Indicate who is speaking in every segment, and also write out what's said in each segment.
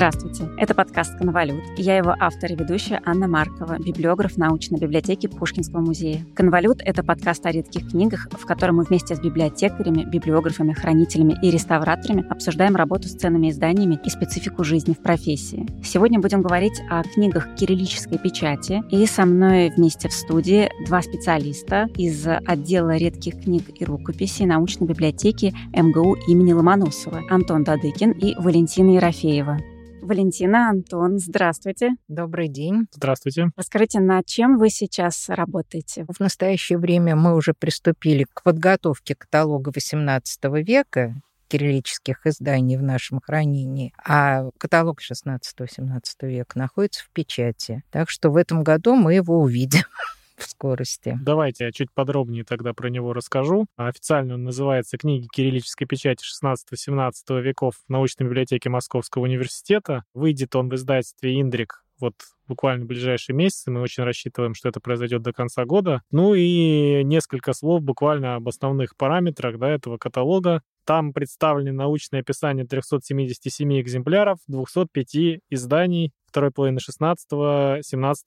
Speaker 1: Здравствуйте, это подкаст «Конвалют», я его автор и ведущая Анна Маркова, библиограф научной библиотеки Пушкинского музея. «Конвалют» — это подкаст о редких книгах, в котором мы вместе с библиотекарями, библиографами, хранителями и реставраторами обсуждаем работу с ценными изданиями и специфику жизни в профессии. Сегодня будем говорить о книгах кириллической печати, и со мной вместе в студии два специалиста из отдела редких книг и рукописей научной библиотеки МГУ имени Ломоносова Антон Дадыкин и Валентина Ерофеева. Валентина, Антон, здравствуйте.
Speaker 2: Добрый день.
Speaker 3: Здравствуйте.
Speaker 1: Расскажите, над чем вы сейчас работаете?
Speaker 2: В настоящее время мы уже приступили к подготовке каталога XVIII века кириллических изданий в нашем хранении, а каталог 16-17 века находится в печати. Так что в этом году мы его увидим в скорости.
Speaker 3: Давайте я чуть подробнее тогда про него расскажу. Официально он называется «Книги кириллической печати 16-17 веков в научной библиотеке Московского университета». Выйдет он в издательстве «Индрик» вот буквально в ближайшие месяцы. Мы очень рассчитываем, что это произойдет до конца года. Ну и несколько слов буквально об основных параметрах да, этого каталога. Там представлены научные описания 377 экземпляров, 205 изданий, второй половины 16-17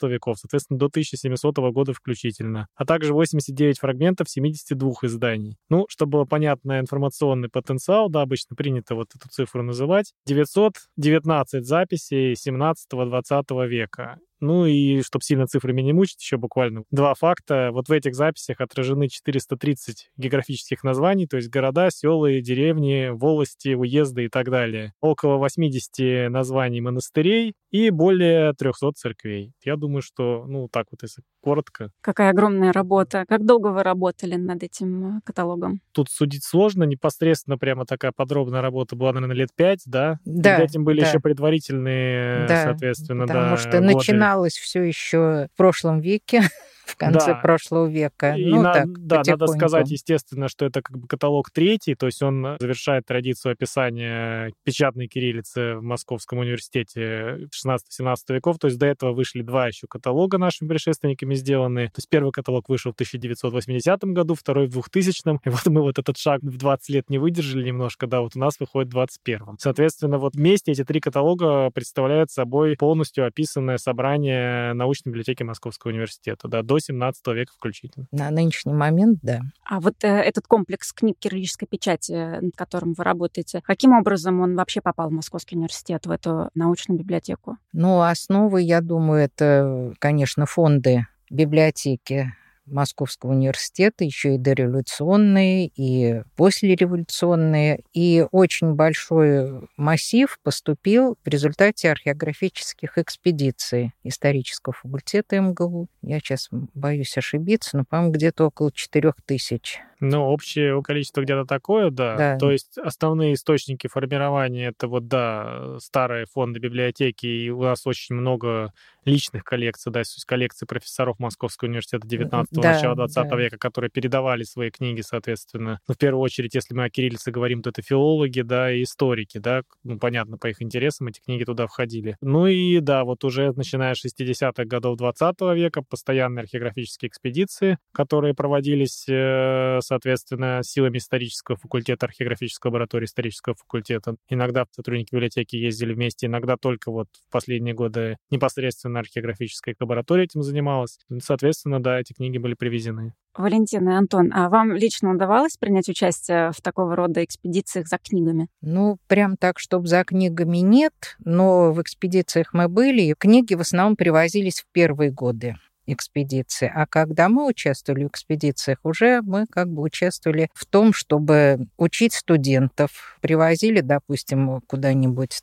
Speaker 3: веков, соответственно, до 1700 года включительно, а также 89 фрагментов 72 изданий. Ну, чтобы было понятно информационный потенциал, да, обычно принято вот эту цифру называть, 919 записей 17-20 века. Ну и, чтобы сильно цифрами не мучить, еще буквально два факта. Вот в этих записях отражены 430 географических названий, то есть города, селы, деревни, волости, уезды и так далее. Около 80 названий монастырей и более 300 церквей. Я думаю, что, ну, так вот, если коротко.
Speaker 1: Какая огромная работа. Как долго вы работали над этим э, каталогом?
Speaker 3: Тут судить сложно. Непосредственно прямо такая подробная работа была, наверное, лет пять, да?
Speaker 2: Да.
Speaker 3: Перед этим были
Speaker 2: да.
Speaker 3: еще предварительные,
Speaker 2: да,
Speaker 3: соответственно,
Speaker 2: потому
Speaker 3: да,
Speaker 2: что
Speaker 3: годы.
Speaker 2: Начиналось все еще в прошлом веке. в конце
Speaker 3: Да.
Speaker 2: прошлого века.
Speaker 3: И
Speaker 2: ну,
Speaker 3: на-
Speaker 2: так,
Speaker 3: да, надо
Speaker 2: потихоньку.
Speaker 3: сказать, естественно, что это как бы каталог третий, то есть он завершает традицию описания печатной кириллицы в Московском университете 16-17 веков, то есть до этого вышли два еще каталога нашими предшественниками сделанные. То есть первый каталог вышел в 1980 году, второй в 2000 и вот мы вот этот шаг в 20 лет не выдержали немножко, да, вот у нас выходит в 21 Соответственно, вот вместе эти три каталога представляют собой полностью описанное собрание научной библиотеки Московского университета, да, до 17 века включительно.
Speaker 2: На нынешний момент, да.
Speaker 1: А вот э, этот комплекс книг кириллической печати, э, над которым вы работаете, каким образом он вообще попал в Московский университет, в эту научную библиотеку?
Speaker 2: Ну, основы, я думаю, это, конечно, фонды библиотеки Московского университета, еще и дореволюционные, и послереволюционные. И очень большой массив поступил в результате археографических экспедиций исторического факультета МГУ. Я сейчас боюсь ошибиться, но, по-моему, где-то около 4 тысяч.
Speaker 3: Ну, общее количество где-то такое, да.
Speaker 2: Да.
Speaker 3: То есть основные источники формирования это вот, да, старые фонды библиотеки, и у нас очень много личных коллекций, да, то есть коллекции профессоров Московского университета 19
Speaker 2: Да,
Speaker 3: начала 20
Speaker 2: да.
Speaker 3: века, которые передавали свои книги, соответственно. Ну, в первую очередь, если мы о кириллице говорим, то это филологи, да, и историки, да, ну, понятно, по их интересам эти книги туда входили. Ну и, да, вот уже начиная с 60-х годов 20 века постоянные археографические экспедиции, которые проводились, э, соответственно, силами исторического факультета, археографической лаборатории исторического факультета. Иногда сотрудники библиотеки ездили вместе, иногда только вот в последние годы непосредственно археографическая лаборатория этим занималась. Соответственно, да, эти книги были привезены.
Speaker 1: Валентина и Антон, а вам лично удавалось принять участие в такого рода экспедициях за книгами?
Speaker 2: Ну, прям так, чтобы за книгами нет, но в экспедициях мы были, и книги в основном привозились в первые годы экспедиции. А когда мы участвовали в экспедициях, уже мы как бы участвовали в том, чтобы учить студентов. Привозили, допустим, куда-нибудь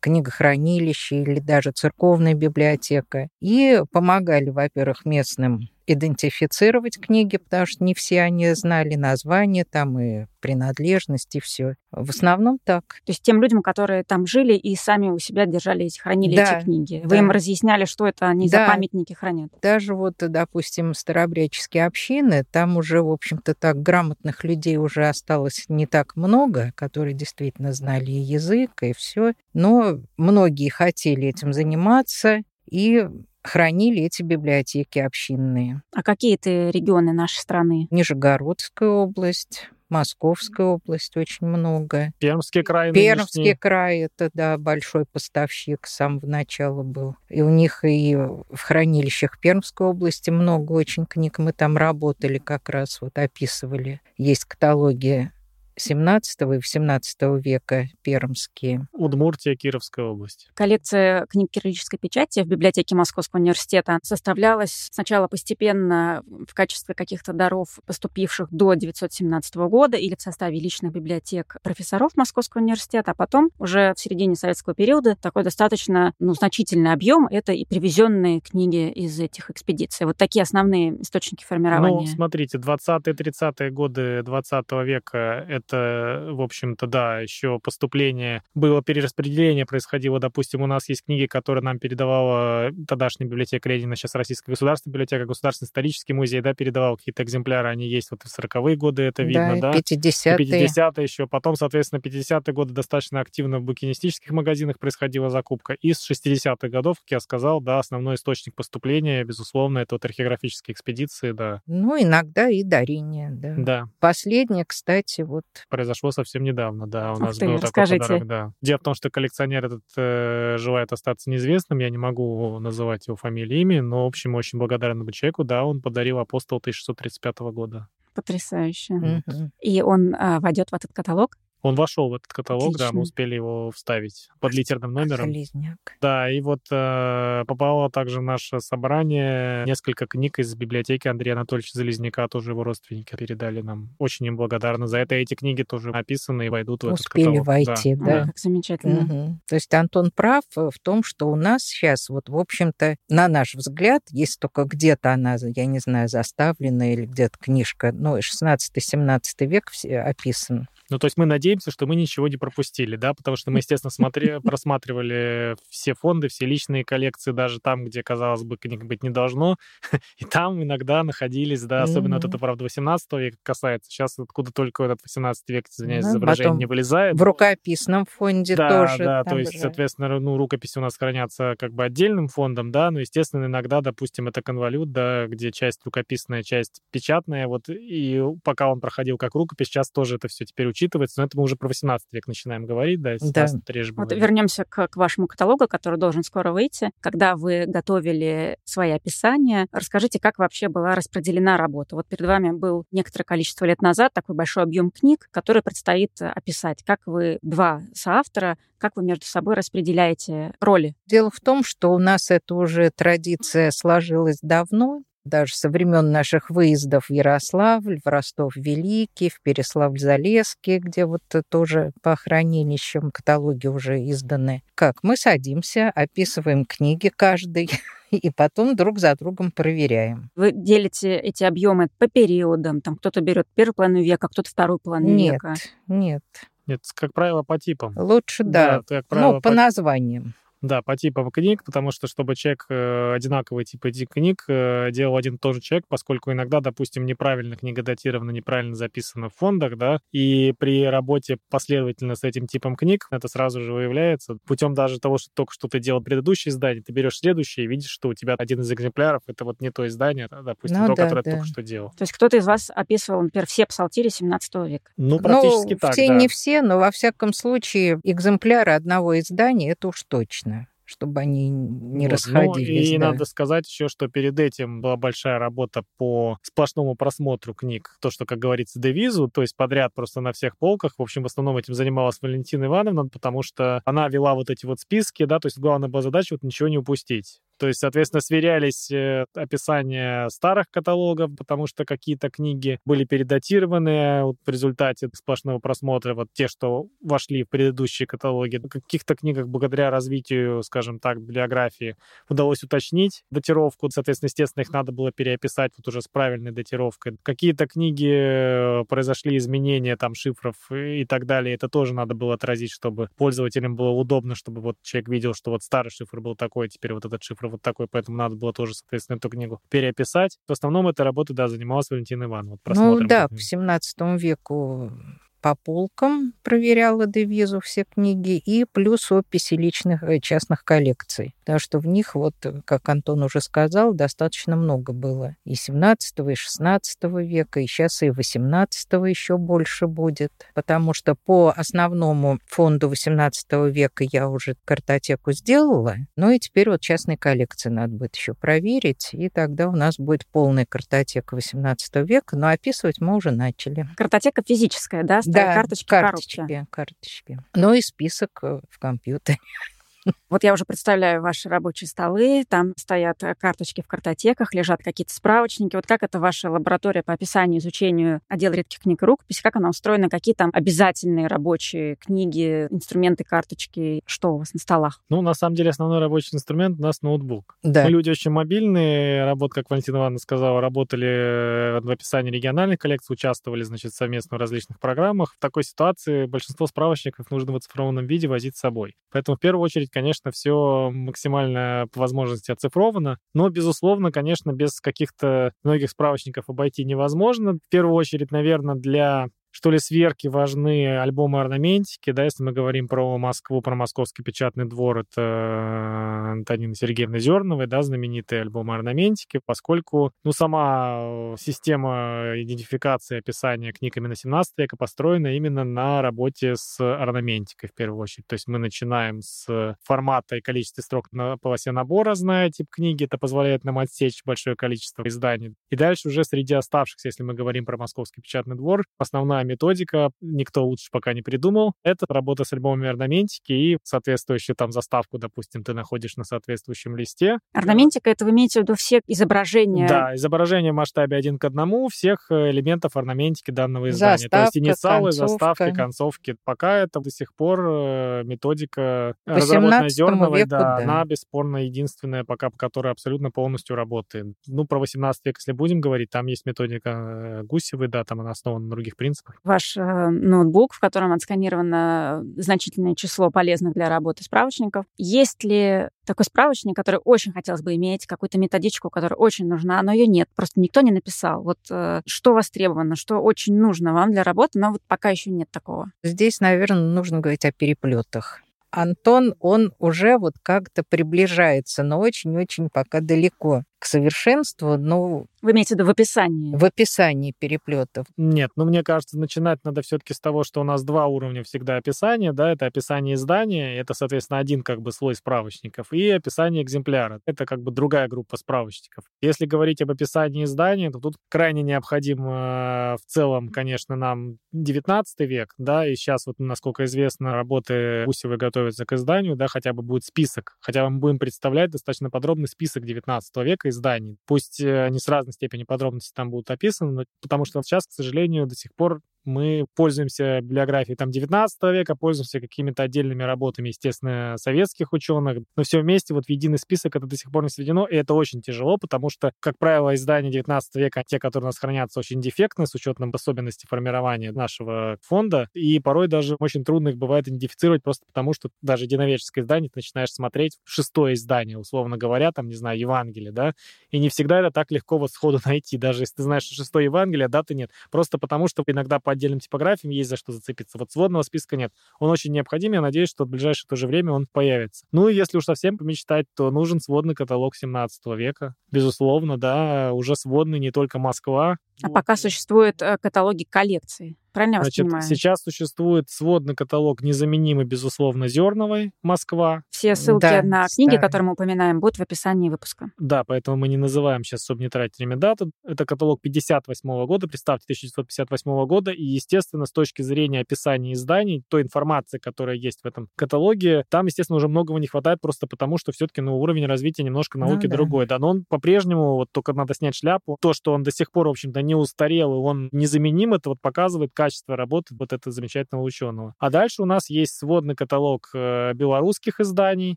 Speaker 2: книгохранилище или даже церковная библиотека. И помогали, во-первых, местным идентифицировать книги, потому что не все они знали названия там и принадлежность, и все. В основном так.
Speaker 1: То есть тем людям, которые там жили и сами у себя держали эти, хранили
Speaker 2: Да,
Speaker 1: эти книги. Вы
Speaker 2: да.
Speaker 1: им разъясняли, что это они
Speaker 2: Да.
Speaker 1: за памятники хранят.
Speaker 2: Даже вот, допустим, старообрядческие общины, там уже, в общем-то, так грамотных людей уже осталось не так много, которые действительно знали и язык, и все. Но многие хотели этим заниматься и хранили эти библиотеки общинные.
Speaker 1: А какие это регионы нашей страны?
Speaker 2: Нижегородская область, Московская область очень много.
Speaker 3: Пермский край
Speaker 2: Пермский
Speaker 3: нынешний.
Speaker 2: край, это, да, большой поставщик с самого начала был. И у них и в хранилищах Пермской области много очень книг. Мы там работали как раз, вот описывали. Есть каталоги 17 и 18 века пермские.
Speaker 3: Удмуртия, Кировская область.
Speaker 1: Коллекция книг кириллической печати в библиотеке Московского университета составлялась сначала постепенно в качестве каких-то даров, поступивших до 917 года или в составе личных библиотек профессоров Московского университета, а потом уже в середине советского периода такой достаточно ну, значительный объем — это и привезенные книги из этих экспедиций. Вот такие основные источники формирования.
Speaker 3: Ну, смотрите, 20-30-е годы 20 века — это в общем-то, да, еще поступление, было перераспределение происходило, допустим, у нас есть книги, которые нам передавала тогдашняя библиотека Ленина, сейчас Российская государственная библиотека, Государственный исторический музей, да, передавал какие-то экземпляры, они есть вот в 40-е годы, это видно, да.
Speaker 2: 50-е.
Speaker 3: 50-е еще, потом, соответственно, 50-е годы достаточно активно в букинистических магазинах происходила закупка, и с 60-х годов, как я сказал, да, основной источник поступления, безусловно, это вот археографические экспедиции, да.
Speaker 2: Ну, иногда и дарение, да.
Speaker 3: Да.
Speaker 2: Последнее, кстати, вот
Speaker 3: произошло совсем недавно, да, у нас
Speaker 1: ты,
Speaker 3: был
Speaker 1: расскажите.
Speaker 3: такой подарок, да. Дело в том, что коллекционер этот э, желает остаться неизвестным, я не могу называть его фамилию и имя, но, в общем, очень благодарен был человеку, да, он подарил апостол 1635 года.
Speaker 1: Потрясающе.
Speaker 2: мгм.
Speaker 1: И он а, войдет в этот каталог?
Speaker 3: Он вошел в этот каталог, да,
Speaker 1: Отлично.
Speaker 3: мы успели его вставить под литерным номером.
Speaker 2: Железняк.
Speaker 3: Да, и вот э, попало также в наше собрание несколько книг из библиотеки Андрея Анатольевича Залезняка, тоже его родственники передали нам. Очень им благодарны за это. Эти книги тоже описаны и войдут в этот
Speaker 2: Успели
Speaker 3: каталог. Да.
Speaker 2: войти,
Speaker 1: Ой,
Speaker 2: да.
Speaker 1: как замечательно.
Speaker 2: Мгм. То есть Антон прав э, в том, что у нас сейчас, вот, в общем-то, на наш взгляд, есть только где-то она, я не знаю, заставлена или где-то книжка, ну, 16-17 век все описан.
Speaker 3: Ну, то есть мы надеемся, что мы ничего не пропустили, да, потому что мы, естественно, смотре, просматривали все фонды, все личные коллекции, даже там, где, казалось бы, книг быть не должно, и там иногда находились, да, особенно вот
Speaker 2: Мгм.
Speaker 3: это, правда, 18 века касается. Сейчас откуда только этот 18 век, извиняюсь,
Speaker 2: Да,
Speaker 3: изображение не вылезает.
Speaker 2: В рукописном фонде
Speaker 3: да,
Speaker 2: тоже.
Speaker 3: да,
Speaker 2: там
Speaker 3: то есть,
Speaker 2: же.
Speaker 3: соответственно, ну, рукописи у нас хранятся как бы отдельным фондом, да, но, естественно, иногда, допустим, это конвалют, да, где часть рукописная, часть печатная, вот, и пока он проходил как рукопись, сейчас тоже это все теперь учитывается, но это мы уже про 18 век начинаем говорить, да, 17 реже
Speaker 1: Вот вернемся к, к вашему каталогу, который должен скоро выйти. Когда вы готовили свои описания, расскажите, как вообще была распределена работа. Вот перед вами был некоторое количество лет назад такой большой объем книг, который предстоит э, описать. Как вы, два соавтора, как вы между собой распределяете роли?
Speaker 2: Дело в том, что у нас эта уже традиция сложилась давно, даже со времен наших выездов в Ярославль, в Ростов-Великий, в Переславль-Залесский, где вот э, тоже по хранилищам каталоги уже изданы. Как? Мы садимся, описываем книги каждый, и потом друг за другом проверяем.
Speaker 1: Вы делите эти объемы по периодам. Там кто-то берет первую половину века, кто-то вторую половину
Speaker 2: Нет,
Speaker 1: века.
Speaker 2: нет.
Speaker 3: Нет, как правило, по типам.
Speaker 2: Лучше, да.
Speaker 3: как правило,
Speaker 2: ну, по названиям.
Speaker 3: Да, по типам книг, потому что, чтобы человек э, одинаковые типы ди- книг э, делал один и тот же человек, поскольку иногда, допустим, неправильно книга датирована, неправильно записана в фондах, да, и при работе последовательно с этим типом книг это сразу же выявляется. Путем даже того, что только что ты делал предыдущее издание, ты берешь следующее и видишь, что у тебя один из экземпляров это вот не то издание, да, допустим,
Speaker 2: Ну
Speaker 3: то,
Speaker 2: да,
Speaker 3: которое
Speaker 2: да.
Speaker 3: только что делал.
Speaker 1: То есть кто-то из вас описывал, например, все псалтири 17 века.
Speaker 3: Ну, практически
Speaker 2: ну,
Speaker 3: так,
Speaker 2: все,
Speaker 3: да.
Speaker 2: не все, но во всяком случае экземпляры одного издания это уж точно, чтобы они не
Speaker 3: Вот.
Speaker 2: расходились.
Speaker 3: Ну, и
Speaker 2: да.
Speaker 3: надо сказать еще, что перед этим была большая работа по сплошному просмотру книг. То, что, как говорится, девизу, то есть подряд просто на всех полках. В общем, в основном этим занималась Валентина Ивановна, потому что она вела вот эти вот списки, да, то есть главная была задача вот ничего не упустить. То есть, соответственно, сверялись э, описания старых каталогов, потому что какие-то книги были передатированы в результате сплошного просмотра, вот те, что вошли в предыдущие каталоги. В каких-то книгах благодаря развитию, скажем так, библиографии удалось уточнить датировку. Соответственно, естественно, их надо было переописать вот уже с правильной датировкой. Какие-то книги произошли изменения там шифров и так далее. Это тоже надо было отразить, чтобы пользователям было удобно, чтобы вот человек видел, что вот старый шифр был такой, теперь вот этот шифр вот такой, поэтому надо было тоже, соответственно, эту книгу переописать. В основном этой работой, да, занималась Валентина Ивановна. Вот
Speaker 2: Ну да, по 17 веку по полкам проверяла девизу все книги и плюс описи личных э, частных коллекций. Потому что в них, вот, как Антон уже сказал, достаточно много было. И 17 и 16 века, и сейчас и 18 еще больше будет. Потому что по основному фонду 18 века я уже картотеку сделала, ну и теперь вот частные коллекции надо будет еще проверить, и тогда у нас будет полная картотека 18 века, но описывать мы уже начали.
Speaker 1: Картотека физическая, да?
Speaker 2: Да, карточки, карточки, карточки. Ну и список э, в компьютере.
Speaker 1: Вот я уже представляю ваши рабочие столы, там стоят э, карточки в картотеках, лежат какие-то справочники. Вот как это ваша лаборатория по описанию, изучению отдела редких книг и рукописи, как она устроена, какие там обязательные рабочие книги, инструменты, карточки, что у вас на столах?
Speaker 3: Ну, на самом деле, основной рабочий инструмент у нас ноутбук.
Speaker 2: Да.
Speaker 3: Мы люди очень мобильные, работ, как Валентина Ивановна сказала, работали э, в описании региональных коллекций, участвовали, значит, совместно в различных программах. В такой ситуации большинство справочников нужно в оцифрованном виде возить с собой. Поэтому в первую очередь, конечно, все максимально по возможности оцифровано, но, безусловно, конечно, без каких-то многих справочников обойти невозможно. В первую очередь, наверное, для что ли, сверки важны альбомы орнаментики, да, если мы говорим про Москву, про Московский печатный двор, это Антонина Сергеевна Зерновой, да, знаменитые альбомы орнаментики, поскольку, ну, сама система идентификации описания книг именно 17 века построена именно на работе с орнаментикой, в первую очередь. То есть мы начинаем с формата и количества строк на полосе набора, зная тип книги, это позволяет нам отсечь большое количество изданий. И дальше уже среди оставшихся, если мы говорим про Московский печатный двор, основная методика, никто лучше пока не придумал. Это работа с альбомами орнаментики и соответствующую там заставку, допустим, ты находишь на соответствующем листе.
Speaker 1: Орнаментика — это вы имеете в виду все изображения?
Speaker 3: Да, изображение в масштабе один к одному всех э, элементов орнаментики данного издания.
Speaker 2: Заставка,
Speaker 3: То есть инициалы,
Speaker 2: концовка.
Speaker 3: заставки, концовки. Пока это до сих пор э, методика разработанная Зерновой,
Speaker 2: веку,
Speaker 3: да,
Speaker 2: да.
Speaker 3: она бесспорно единственная пока, которая абсолютно полностью работает. Ну, про 18 век, если будем говорить, там есть методика э, Гусевой, да, там она основана на других принципах.
Speaker 1: Ваш э, ноутбук, в котором отсканировано значительное число полезных для работы справочников. Есть ли такой справочник, который очень хотелось бы иметь, какую-то методичку, которая очень нужна, но ее нет, просто никто не написал. Вот э, что востребовано, что очень нужно вам для работы, но вот пока еще нет такого.
Speaker 2: Здесь, наверное, нужно говорить о переплетах. Антон, он уже вот как-то приближается, но очень-очень пока далеко к совершенству, но
Speaker 1: Вы имеете в виду в описании?
Speaker 2: в описании переплетов.
Speaker 3: Нет, ну мне кажется, начинать надо все-таки с того, что у нас два уровня всегда описания, да, это описание издания, это, соответственно, один как бы слой справочников, и описание экземпляра, это как бы другая группа справочников. Если говорить об описании издания, то тут крайне необходимо в целом, конечно, нам 19 век, да, и сейчас вот, насколько известно, работы Гусевой готовятся к изданию, да, хотя бы будет список, хотя мы будем представлять достаточно подробный список 19 века изданий. Пусть э, они с разной степени подробности там будут описаны, но потому что сейчас, к сожалению, до сих пор мы пользуемся библиографией там 19 века, пользуемся какими-то отдельными работами, естественно, советских ученых, но все вместе вот в единый список это до сих пор не сведено, и это очень тяжело, потому что, как правило, издания 19 века, те, которые у нас хранятся, очень дефектны с учетом особенностей формирования нашего фонда, и порой даже очень трудно их бывает идентифицировать просто потому, что даже единовеческое издание ты начинаешь смотреть шестое издание, условно говоря, там, не знаю, Евангелие, да, и не всегда это так легко вот сходу найти, даже если ты знаешь, что шестое Евангелие, а даты нет, просто потому, что иногда по отдельным типографиям есть за что зацепиться. Вот сводного списка нет. Он очень необходим, я надеюсь, что в ближайшее то же время он появится. Ну и если уж совсем помечтать, то нужен сводный каталог 17 века. Безусловно, да, уже сводный не только Москва.
Speaker 1: А пока существуют э, каталоги коллекций. Правильно я
Speaker 3: Значит,
Speaker 1: понимаю?
Speaker 3: сейчас существует сводный каталог, незаменимый, безусловно, Зерновой, Москва.
Speaker 1: Все ссылки
Speaker 2: Да,
Speaker 1: на книги,
Speaker 2: старые.
Speaker 1: которые мы упоминаем, будут в описании выпуска.
Speaker 3: Да, поэтому мы не называем сейчас, чтобы не тратить время дату. Это каталог 58 года, представьте, 1958 года. И, естественно, с точки зрения описания изданий, той информации, которая есть в этом каталоге, там, естественно, уже многого не хватает просто потому, что все-таки ну, уровень развития немножко
Speaker 2: Ну
Speaker 3: науки
Speaker 2: да.
Speaker 3: другой. Да, но он по-прежнему, вот только надо снять шляпу. То, что он до сих пор, в общем-то, не устарел, и он незаменим, это вот показывает качество работы вот этого замечательного ученого. А дальше у нас есть сводный каталог э, белорусских изданий,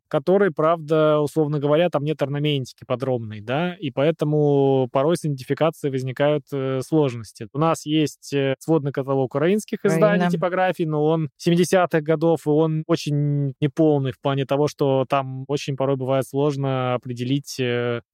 Speaker 3: который, правда, условно говоря, там нет орнаментики подробной, да, и поэтому порой с идентификацией возникают э, сложности. У нас есть э, сводный каталог украинских изданий,
Speaker 2: Правильно.
Speaker 3: типографий, но он 70-х годов, и он очень неполный в плане того, что там очень порой бывает сложно определить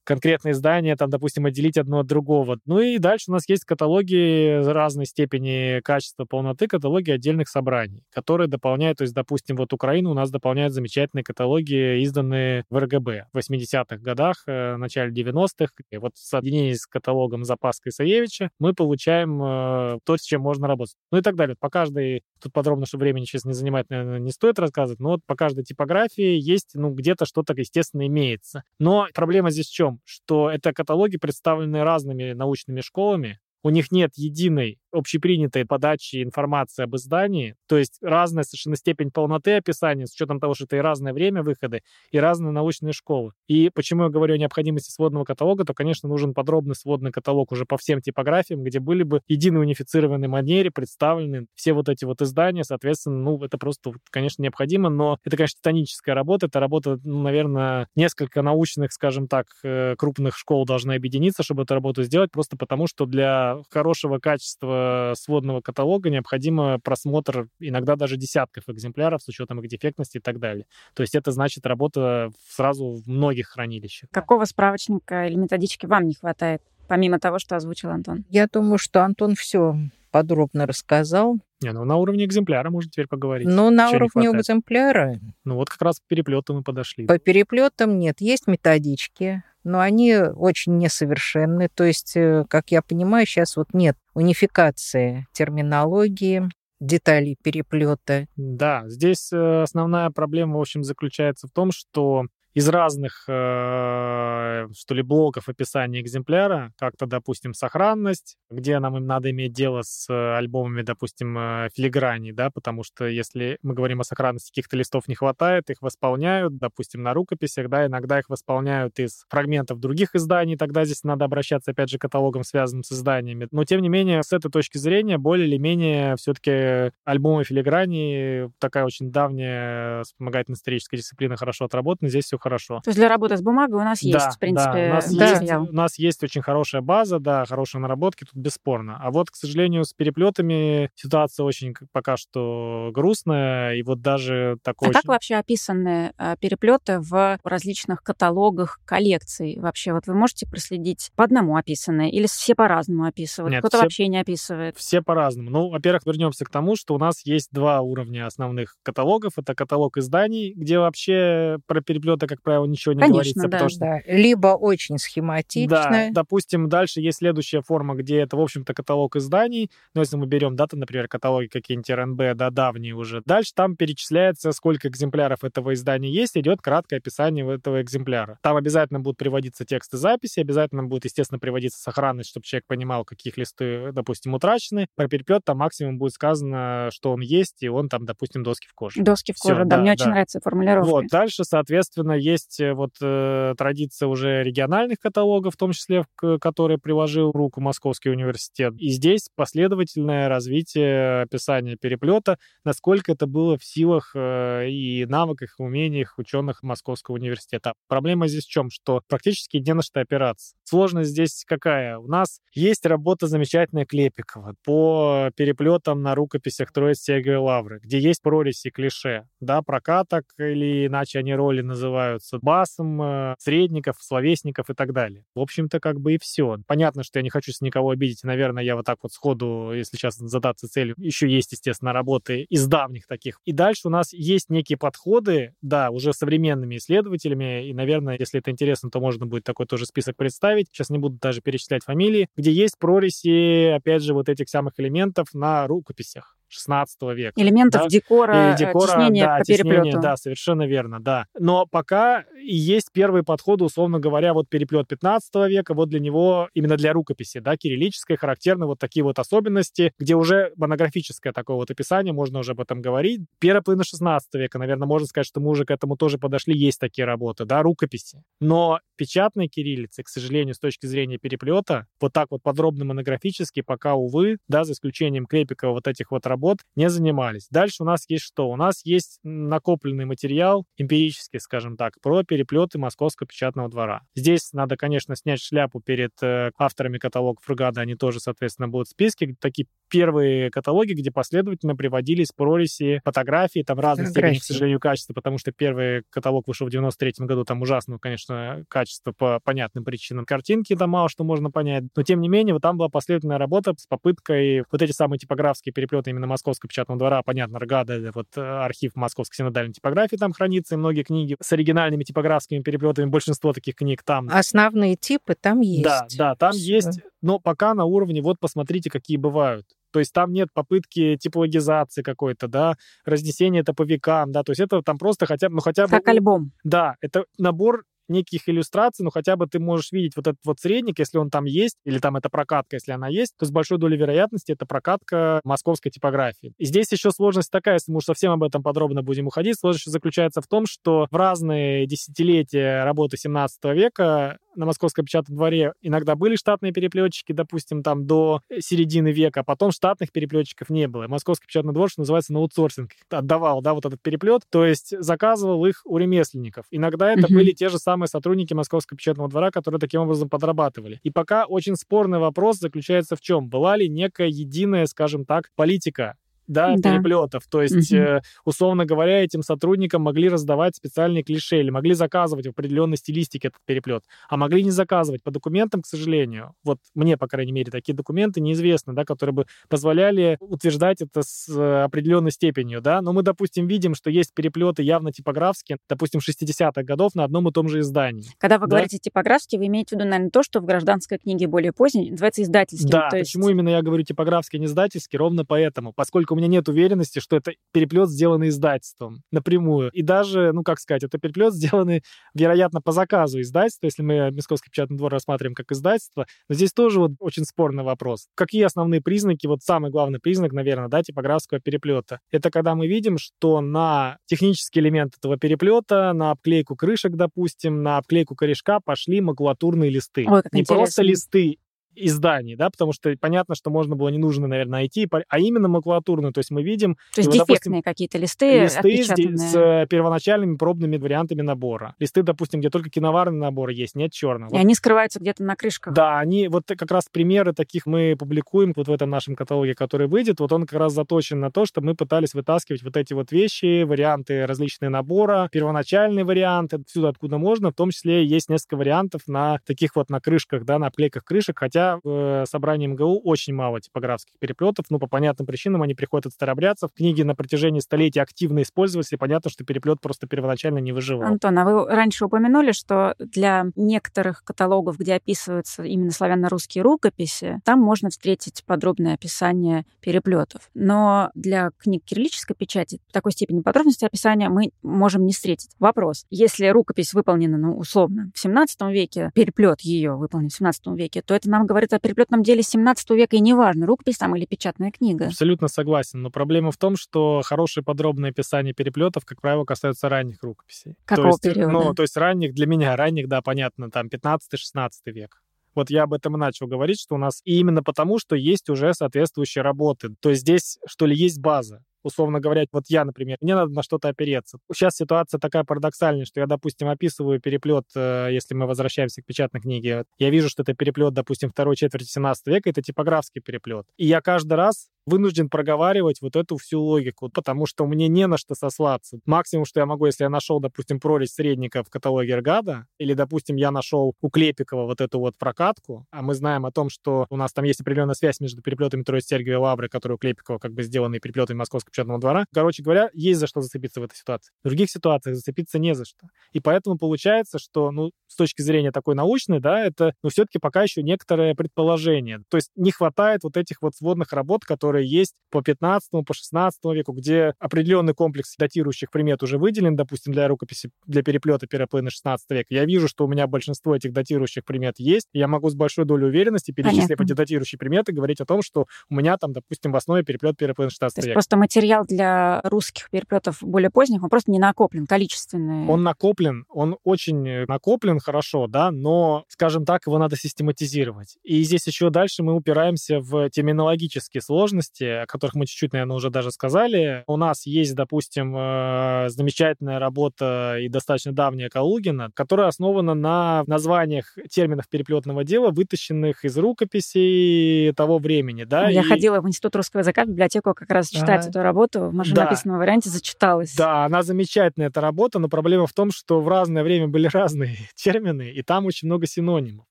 Speaker 3: конкретное издание, там, допустим, отделить одно от другого. Ну и дальше у нас есть каталоги разной степени качества качества, полноты каталоги отдельных собраний, которые дополняют, то есть, допустим, вот Украина у нас дополняет замечательные каталоги, изданные в РГБ в 80-х годах, э, начале 90-х. И вот в соединении с каталогом Запаска Исаевича мы получаем э, то, с чем можно работать. Ну и так далее. По каждой, тут подробно, что времени сейчас не занимать, наверное, не стоит рассказывать, но вот по каждой типографии есть, ну, где-то что-то, естественно, имеется. Но проблема здесь в чем? Что это каталоги, представленные разными научными школами, у них нет единой общепринятой подачи информации об издании, то есть разная совершенно степень полноты описания, с учетом того, что это и разное время выхода, и разные научные школы. И почему я говорю о необходимости сводного каталога, то, конечно, нужен подробный сводный каталог уже по всем типографиям, где были бы единой унифицированной манере представлены все вот эти вот издания, соответственно, ну, это просто, конечно, необходимо, но это, конечно, титаническая работа, это работа, ну, наверное, несколько научных, скажем так, э, крупных школ должны объединиться, чтобы эту работу сделать, просто потому что для хорошего качества сводного каталога необходимо просмотр иногда даже десятков экземпляров с учетом их дефектности и так далее. То есть это значит работа сразу в многих хранилищах.
Speaker 1: Какого справочника или методички вам не хватает, помимо того, что озвучил Антон?
Speaker 2: Я думаю, что Антон все подробно рассказал.
Speaker 3: Не, ну на уровне экземпляра можно теперь поговорить.
Speaker 2: Ну, на уровне экземпляра.
Speaker 3: Ну, вот как раз к переплету мы подошли.
Speaker 2: По переплетам нет, есть методички, но они очень несовершенны. То есть, э, как я понимаю, сейчас вот нет унификации терминологии, деталей переплета.
Speaker 3: Да, здесь э, основная проблема, в общем, заключается в том, что из разных, э, что ли, блоков описания экземпляра, как-то, допустим, сохранность, где нам им надо иметь дело с э, альбомами, допустим, э, филиграни, да, потому что если мы говорим о сохранности, каких-то листов не хватает, их восполняют, допустим, на рукописях, да, иногда их восполняют из фрагментов других изданий, тогда здесь надо обращаться, опять же, к каталогам, связанным с изданиями. Но, тем не менее, с этой точки зрения, более или менее, все-таки альбомы филиграни, такая очень давняя вспомогательно-историческая дисциплина, хорошо отработана, здесь все хорошо.
Speaker 1: То есть для работы с бумагой у нас есть, да, в принципе,
Speaker 3: да, у нас, есть, у нас есть очень хорошая база, да, хорошие наработки, тут бесспорно. А вот, к сожалению, с переплетами ситуация очень пока что грустная, и вот даже такой... А
Speaker 1: очень... как вообще описаны э, переплеты в различных каталогах коллекций? Вообще, вот вы можете проследить по одному описанные или все по-разному описывают? Кто-то все... вообще не описывает?
Speaker 3: Все по-разному. Ну, во-первых, вернемся к тому, что у нас есть два уровня основных каталогов. Это каталог изданий, где вообще про переплеты как правило, ничего не
Speaker 2: Конечно,
Speaker 3: говорится.
Speaker 2: Да. Потому что... да. Либо очень схематично.
Speaker 3: Да, допустим, дальше есть следующая форма, где это, в общем-то, каталог изданий. Но если мы берем даты, например, каталоги какие-нибудь РНБ, да, давние уже. Дальше там перечисляется, сколько экземпляров этого издания есть, идет краткое описание этого экземпляра. Там обязательно будут приводиться тексты записи, обязательно будет, естественно, приводиться сохранность, чтобы человек понимал, каких листы, допустим, утрачены. Про переплет там максимум будет сказано, что он есть, и он там, допустим, доски в коже.
Speaker 1: Доски в коже, Всё, да, да, мне да. очень нравится формулировка.
Speaker 3: Вот, дальше, соответственно, есть э, вот э, традиция уже региональных каталогов, в том числе, к которой приложил руку Московский университет. И здесь последовательное развитие описания переплета, насколько это было в силах э, и навыках, и умениях ученых Московского университета. Проблема здесь в чем? Что практически не на что опираться. Сложность здесь какая? У нас есть работа замечательная Клепикова по переплетам на рукописях Троиц Сегой Лавры, где есть прориси клише, да, прокаток или иначе они роли называются, басом, э, средников, словесников и так далее. В общем-то, как бы и все. Понятно, что я не хочу с никого обидеть, наверное, я вот так вот сходу, если сейчас задаться целью, еще есть, естественно, работы из давних таких. И дальше у нас есть некие подходы, да, уже современными исследователями, и, наверное, если это интересно, то можно будет такой тоже список представить. Сейчас не буду даже перечислять фамилии, где есть прорези, опять же, вот этих самых элементов на рукописях. 16 века.
Speaker 1: Элементов да? декора, и декора теснения
Speaker 3: да,
Speaker 1: по
Speaker 3: теснение, Да, совершенно верно, да. Но пока и есть первые подходы, условно говоря, вот переплет 15 века, вот для него, именно для рукописи, да, кириллической, характерны вот такие вот особенности, где уже монографическое такое вот описание, можно уже об этом говорить. Первая половина 16 века, наверное, можно сказать, что мы уже к этому тоже подошли, есть такие работы, да, рукописи. Но печатной кириллицы, к сожалению, с точки зрения переплета, вот так вот подробно монографически, пока, увы, да, за исключением Крепикова, вот этих вот работ, работ не занимались. Дальше у нас есть что? У нас есть накопленный материал, эмпирический, скажем так, про переплеты Московского печатного двора. Здесь надо, конечно, снять шляпу перед э, авторами каталогов Фрегада, они тоже, соответственно, будут в списке. Такие первые каталоги, где последовательно приводились пролиси фотографии, там разных степени, к сожалению, качества, потому что первый каталог вышел в 93 году, там ужасного, конечно, качества по понятным причинам. Картинки там мало что можно понять, но тем не менее, вот там была последовательная работа с попыткой вот эти самые типографские переплеты именно Московского печатного двора, понятно, РГАДа, вот э, архив Московской синодальной типографии там хранится, и многие книги с оригинальными типографскими переплетами, большинство таких книг там.
Speaker 2: Основные типы там есть.
Speaker 3: Да, да, там Все. есть, но пока на уровне, вот посмотрите, какие бывают. То есть там нет попытки типологизации какой-то, да, разнесения это по векам, да, то есть это там просто хотя бы, ну хотя бы...
Speaker 1: Как альбом.
Speaker 3: Да, это набор неких иллюстраций, ну хотя бы ты можешь видеть вот этот вот средник, если он там есть, или там эта прокатка, если она есть, то с большой долей вероятности это прокатка московской типографии. И здесь еще сложность такая, если мы уж совсем об этом подробно будем уходить, сложность заключается в том, что в разные десятилетия работы 17 века на Московском печатном дворе иногда были штатные переплетчики, допустим, там до середины века, а потом штатных переплетчиков не было. Московский печатный двор, что называется, на аутсорсинг отдавал, да, вот этот переплет, то есть заказывал их у ремесленников. Иногда это uh-huh. были те же самые сотрудники Московского печатного двора, которые таким образом подрабатывали. И пока очень спорный вопрос заключается в чем? Была ли некая единая, скажем так, политика да, да. переплетов. То есть, угу. э, условно говоря, этим сотрудникам могли раздавать специальные клише или могли заказывать в определенной стилистике этот переплет, а могли не заказывать. По документам, к сожалению, вот мне, по крайней мере, такие документы неизвестны, да, которые бы позволяли утверждать это с э, определенной степенью, да. Но мы, допустим, видим, что есть переплеты явно типографские, допустим, 60-х годов на одном и том же издании.
Speaker 1: Когда вы да? говорите типографские, вы имеете в виду, наверное, то, что в гражданской книге более поздней называется издательским.
Speaker 3: Да, есть... почему именно я говорю типографский, не издательский? Ровно поэтому. Поскольку меня нет уверенности, что это переплет, сделанный издательством напрямую. И даже, ну, как сказать, это переплет, сделанный, вероятно, по заказу издательства, если мы Московский печатный двор рассматриваем как издательство. Но здесь тоже вот очень спорный вопрос. Какие основные признаки, вот самый главный признак, наверное, да, типографского переплета? Это когда мы видим, что на технический элемент этого переплета, на обклейку крышек, допустим, на обклейку корешка пошли макулатурные листы.
Speaker 1: Ой,
Speaker 3: Не
Speaker 1: интересно.
Speaker 3: просто листы изданий, да, потому что понятно, что можно было не нужно, наверное, найти, а именно макулатурную, то есть мы видим...
Speaker 1: То есть дефектные какие-то листы
Speaker 3: Листы с, с первоначальными пробными вариантами набора. Листы, допустим, где только киноварный набор есть, нет черного.
Speaker 1: И вот. они скрываются где-то на крышках.
Speaker 3: Да, они, вот как раз примеры таких мы публикуем вот в этом нашем каталоге, который выйдет, вот он как раз заточен на то, что мы пытались вытаскивать вот эти вот вещи, варианты различные набора, первоначальный вариант, отсюда откуда можно, в том числе есть несколько вариантов на таких вот на крышках, да, на обклейках крышек, хотя хотя в собрании МГУ очень мало типографских переплетов, ну, по понятным причинам они приходят от старобрядцев. Книги на протяжении столетий активно использовались, и понятно, что переплет просто первоначально не выживал.
Speaker 1: Антон, а вы раньше упомянули, что для некоторых каталогов, где описываются именно славяно-русские рукописи, там можно встретить подробное описание переплетов. Но для книг кириллической печати такой степени подробности описания мы можем не встретить. Вопрос. Если рукопись выполнена, ну, условно, в 17 веке, переплет ее выполнен в 17 веке, то это нам говорит о переплетном деле 17 века, и неважно, рукопись там или печатная книга.
Speaker 3: Абсолютно согласен, но проблема в том, что хорошее подробное описание переплетов, как правило, касаются ранних рукописей.
Speaker 1: Какого
Speaker 3: то есть,
Speaker 1: периода?
Speaker 3: Ну, то есть ранних, для меня ранних, да, понятно, там 15-16 век. Вот я об этом и начал говорить, что у нас и именно потому, что есть уже соответствующие работы. То есть здесь, что ли, есть база условно говоря, вот я, например, мне надо на что-то опереться. Сейчас ситуация такая парадоксальная, что я, допустим, описываю переплет, э, если мы возвращаемся к печатной книге, я вижу, что это переплет, допустим, второй четверти 17 века, это типографский переплет. И я каждый раз вынужден проговаривать вот эту всю логику, потому что мне не на что сослаться. Максимум, что я могу, если я нашел, допустим, прорезь средника в каталоге Эргада, или, допустим, я нашел у Клепикова вот эту вот прокатку, а мы знаем о том, что у нас там есть определенная связь между переплетами Троиц Сергия и Лавры, которые у Клепикова как бы сделаны переплетами Московского печатного двора. Короче говоря, есть за что зацепиться в этой ситуации. В других ситуациях зацепиться не за что. И поэтому получается, что, ну, с точки зрения такой научной, да, это, ну, все-таки пока еще некоторое предположение. То есть не хватает вот этих вот сводных работ, которые которые есть по 15 по 16 веку, где определенный комплекс датирующих примет уже выделен, допустим, для рукописи, для переплета первой половины 16 века. Я вижу, что у меня большинство этих датирующих примет есть, и я могу с большой долей уверенности, перечислив эти датирующие приметы, говорить о том, что у меня там, допустим, в основе переплет первой половины 16
Speaker 1: То
Speaker 3: века.
Speaker 1: просто материал для русских переплетов более поздних, он просто не накоплен, количественный.
Speaker 3: Он накоплен, он очень накоплен хорошо, да, но, скажем так, его надо систематизировать. И здесь еще дальше мы упираемся в терминологические сложности, сложности, о которых мы чуть-чуть, наверное, уже даже сказали. У нас есть, допустим, э, замечательная работа и достаточно давняя Калугина, которая основана на названиях терминов переплетного дела, вытащенных из рукописей того времени. Да?
Speaker 1: Я и... ходила в Институт русского языка, в библиотеку как раз читать а... эту работу в машинописном да. варианте, зачиталась.
Speaker 3: Да, она замечательная, эта работа, но проблема в том, что в разное время были разные термины, и там очень много синонимов.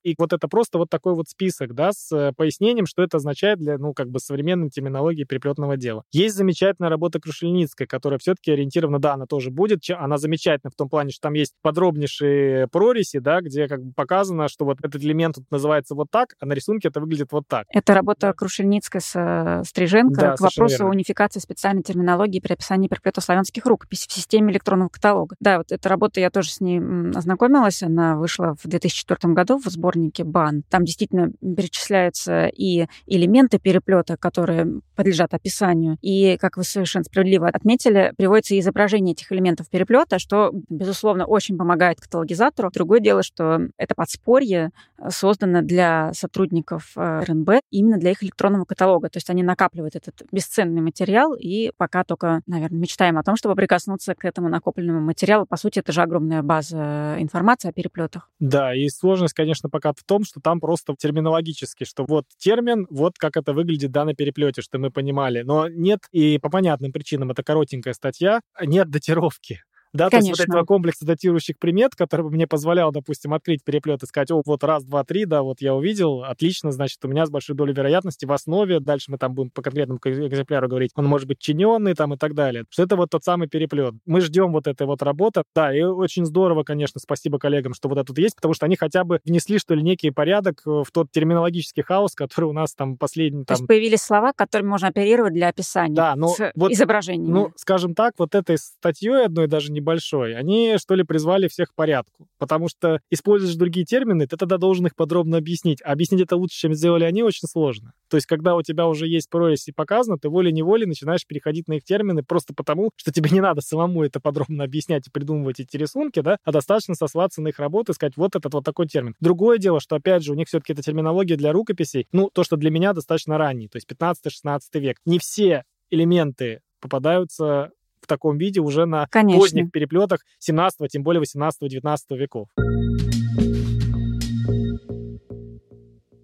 Speaker 3: И вот это просто вот такой вот список, да, с э, пояснением, что это означает для, ну, как бы современной терминологии переплетного дела. Есть замечательная работа Крушельницкой, которая все-таки ориентирована, да, она тоже будет, она замечательна в том плане, что там есть подробнейшие прореси, да, где как бы показано, что вот этот элемент называется вот так, а на рисунке это выглядит вот так.
Speaker 1: Это работа да. Крушельницкой с э, Стриженко да, к вопросу верно. унификации специальной терминологии при описании переплетов славянских рукописей в системе электронного каталога. Да, вот эта работа, я тоже с ней ознакомилась, она вышла в 2004 году в сборнике БАН. Там действительно перечисляются и элементы переплета, которые подлежат описанию, и, как вы совершенно справедливо отметили, приводится изображение этих элементов переплета, что, безусловно, очень помогает каталогизатору. Другое дело, что это подспорье э, создано для сотрудников э, РНБ именно для их электронного каталога. То есть они накапливают этот бесценный материал и пока только, наверное, мечтаем о том, чтобы прикоснуться к этому накопленному материалу. По сути, это же огромная база информации о переплетах.
Speaker 3: Да, и сложность, конечно, пока в том, что там просто терминологически, что вот термин, вот как это выглядит да, на переплете, что мы понимали. Но нет, и по понятным причинам, это коротенькая статья, нет датировки. Да, Конечно. то есть вот этого комплекса датирующих примет, который бы мне позволял, допустим, открыть переплет и сказать, о, вот раз, два, три, да, вот я увидел, отлично, значит, у меня с большой долей вероятности в основе, дальше мы там будем по конкретному экземпляру говорить, он может быть чиненный там и так далее. Что это вот тот самый переплет. Мы ждем вот этой вот работы. Да, и очень здорово, конечно, спасибо коллегам, что вот это тут есть, потому что они хотя бы внесли, что ли, некий порядок в тот терминологический хаос, который у нас там последний... Там...
Speaker 1: То есть появились слова, которыми можно оперировать для описания да, но с вот, изображениями.
Speaker 3: Ну, скажем так, вот этой статьей одной даже не небольшой, они, что ли, призвали всех к порядку. Потому что используешь другие термины, ты тогда должен их подробно объяснить. А объяснить это лучше, чем сделали они, очень сложно. То есть, когда у тебя уже есть прорезь и показано, ты волей-неволей начинаешь переходить на их термины просто потому, что тебе не надо самому это подробно объяснять и придумывать эти рисунки, да, а достаточно сослаться на их работу и сказать, вот этот вот такой термин. Другое дело, что, опять же, у них все-таки эта терминология для рукописей, ну, то, что для меня достаточно ранний, то есть 15-16 век. Не все элементы попадаются таком виде уже на Конечно. поздних переплетах 17, тем более 18-19 веков.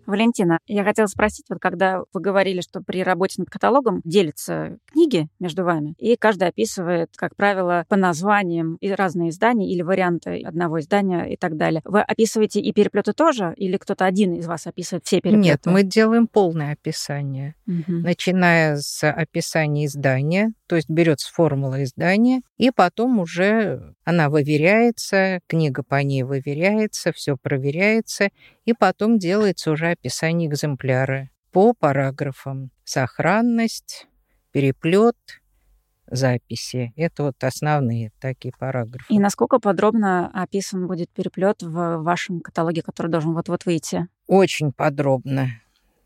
Speaker 1: Валентина, я хотела спросить, вот когда вы говорили, что при работе над каталогом делятся книги между вами, и каждый описывает, как правило, по названиям и разные издания или варианты одного издания и так далее. Вы описываете и переплеты тоже, или кто-то один из вас описывает все переплеты?
Speaker 2: Нет, мы делаем полное описание, угу. начиная с описания издания, то есть берется формула издания, и потом уже она выверяется, книга по ней выверяется, все проверяется, и потом делается уже описание экземпляра по параграфам. Сохранность, переплет, записи. Это вот основные такие параграфы.
Speaker 1: И насколько подробно описан будет переплет в вашем каталоге, который должен вот-вот выйти?
Speaker 2: Очень подробно.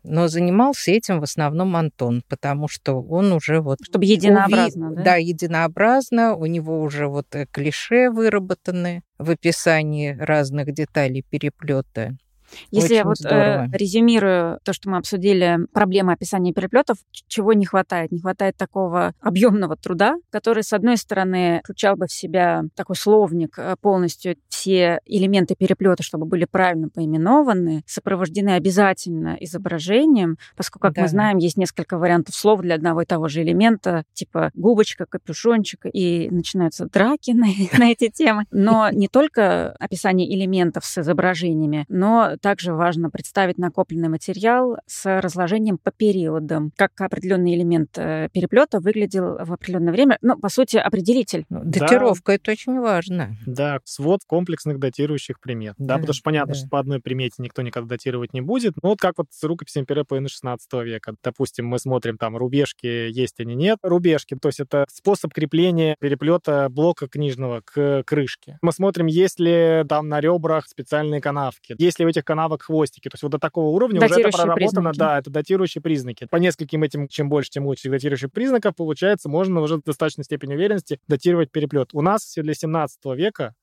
Speaker 2: Но занимался этим в основном Антон, потому что он уже вот...
Speaker 1: Чтобы единообразно, уви... да?
Speaker 2: Да, единообразно. У него уже вот э, клише выработаны в описании разных деталей переплета.
Speaker 1: Если Очень я вот э, резюмирую то, что мы обсудили, проблемы описания переплетов, чего не хватает? Не хватает такого объемного труда, который, с одной стороны, включал бы в себя такой словник э, полностью все элементы переплета, чтобы были правильно поименованы, сопровождены обязательно изображением, поскольку, как да. мы знаем, есть несколько вариантов слов для одного и того же элемента, типа губочка, капюшончик, и начинаются драки на, на эти темы. Но не только описание элементов с изображениями, но также важно представить накопленный материал с разложением по периодам, как определенный элемент э, переплета выглядел в определенное время. Ну, по сути, определитель. Ну,
Speaker 2: датировка да. это очень важно.
Speaker 3: Да, свод комплексных датирующих примет. Да, да потому что понятно, да. что по одной примете никто никогда датировать не будет. Ну, вот как вот с рукописями перепоина 16 века. Допустим, мы смотрим там рубежки, есть они, нет. Рубежки, то есть это способ крепления переплета блока книжного к крышке. Мы смотрим, есть ли там на ребрах специальные канавки, есть ли в этих канавок хвостики. То есть вот до такого уровня уже это проработано. Признаки. Да, это датирующие признаки. По нескольким этим, чем больше, тем лучше датирующих признаков, получается, можно уже в достаточной степени уверенности датировать переплет. У нас все для 17 века,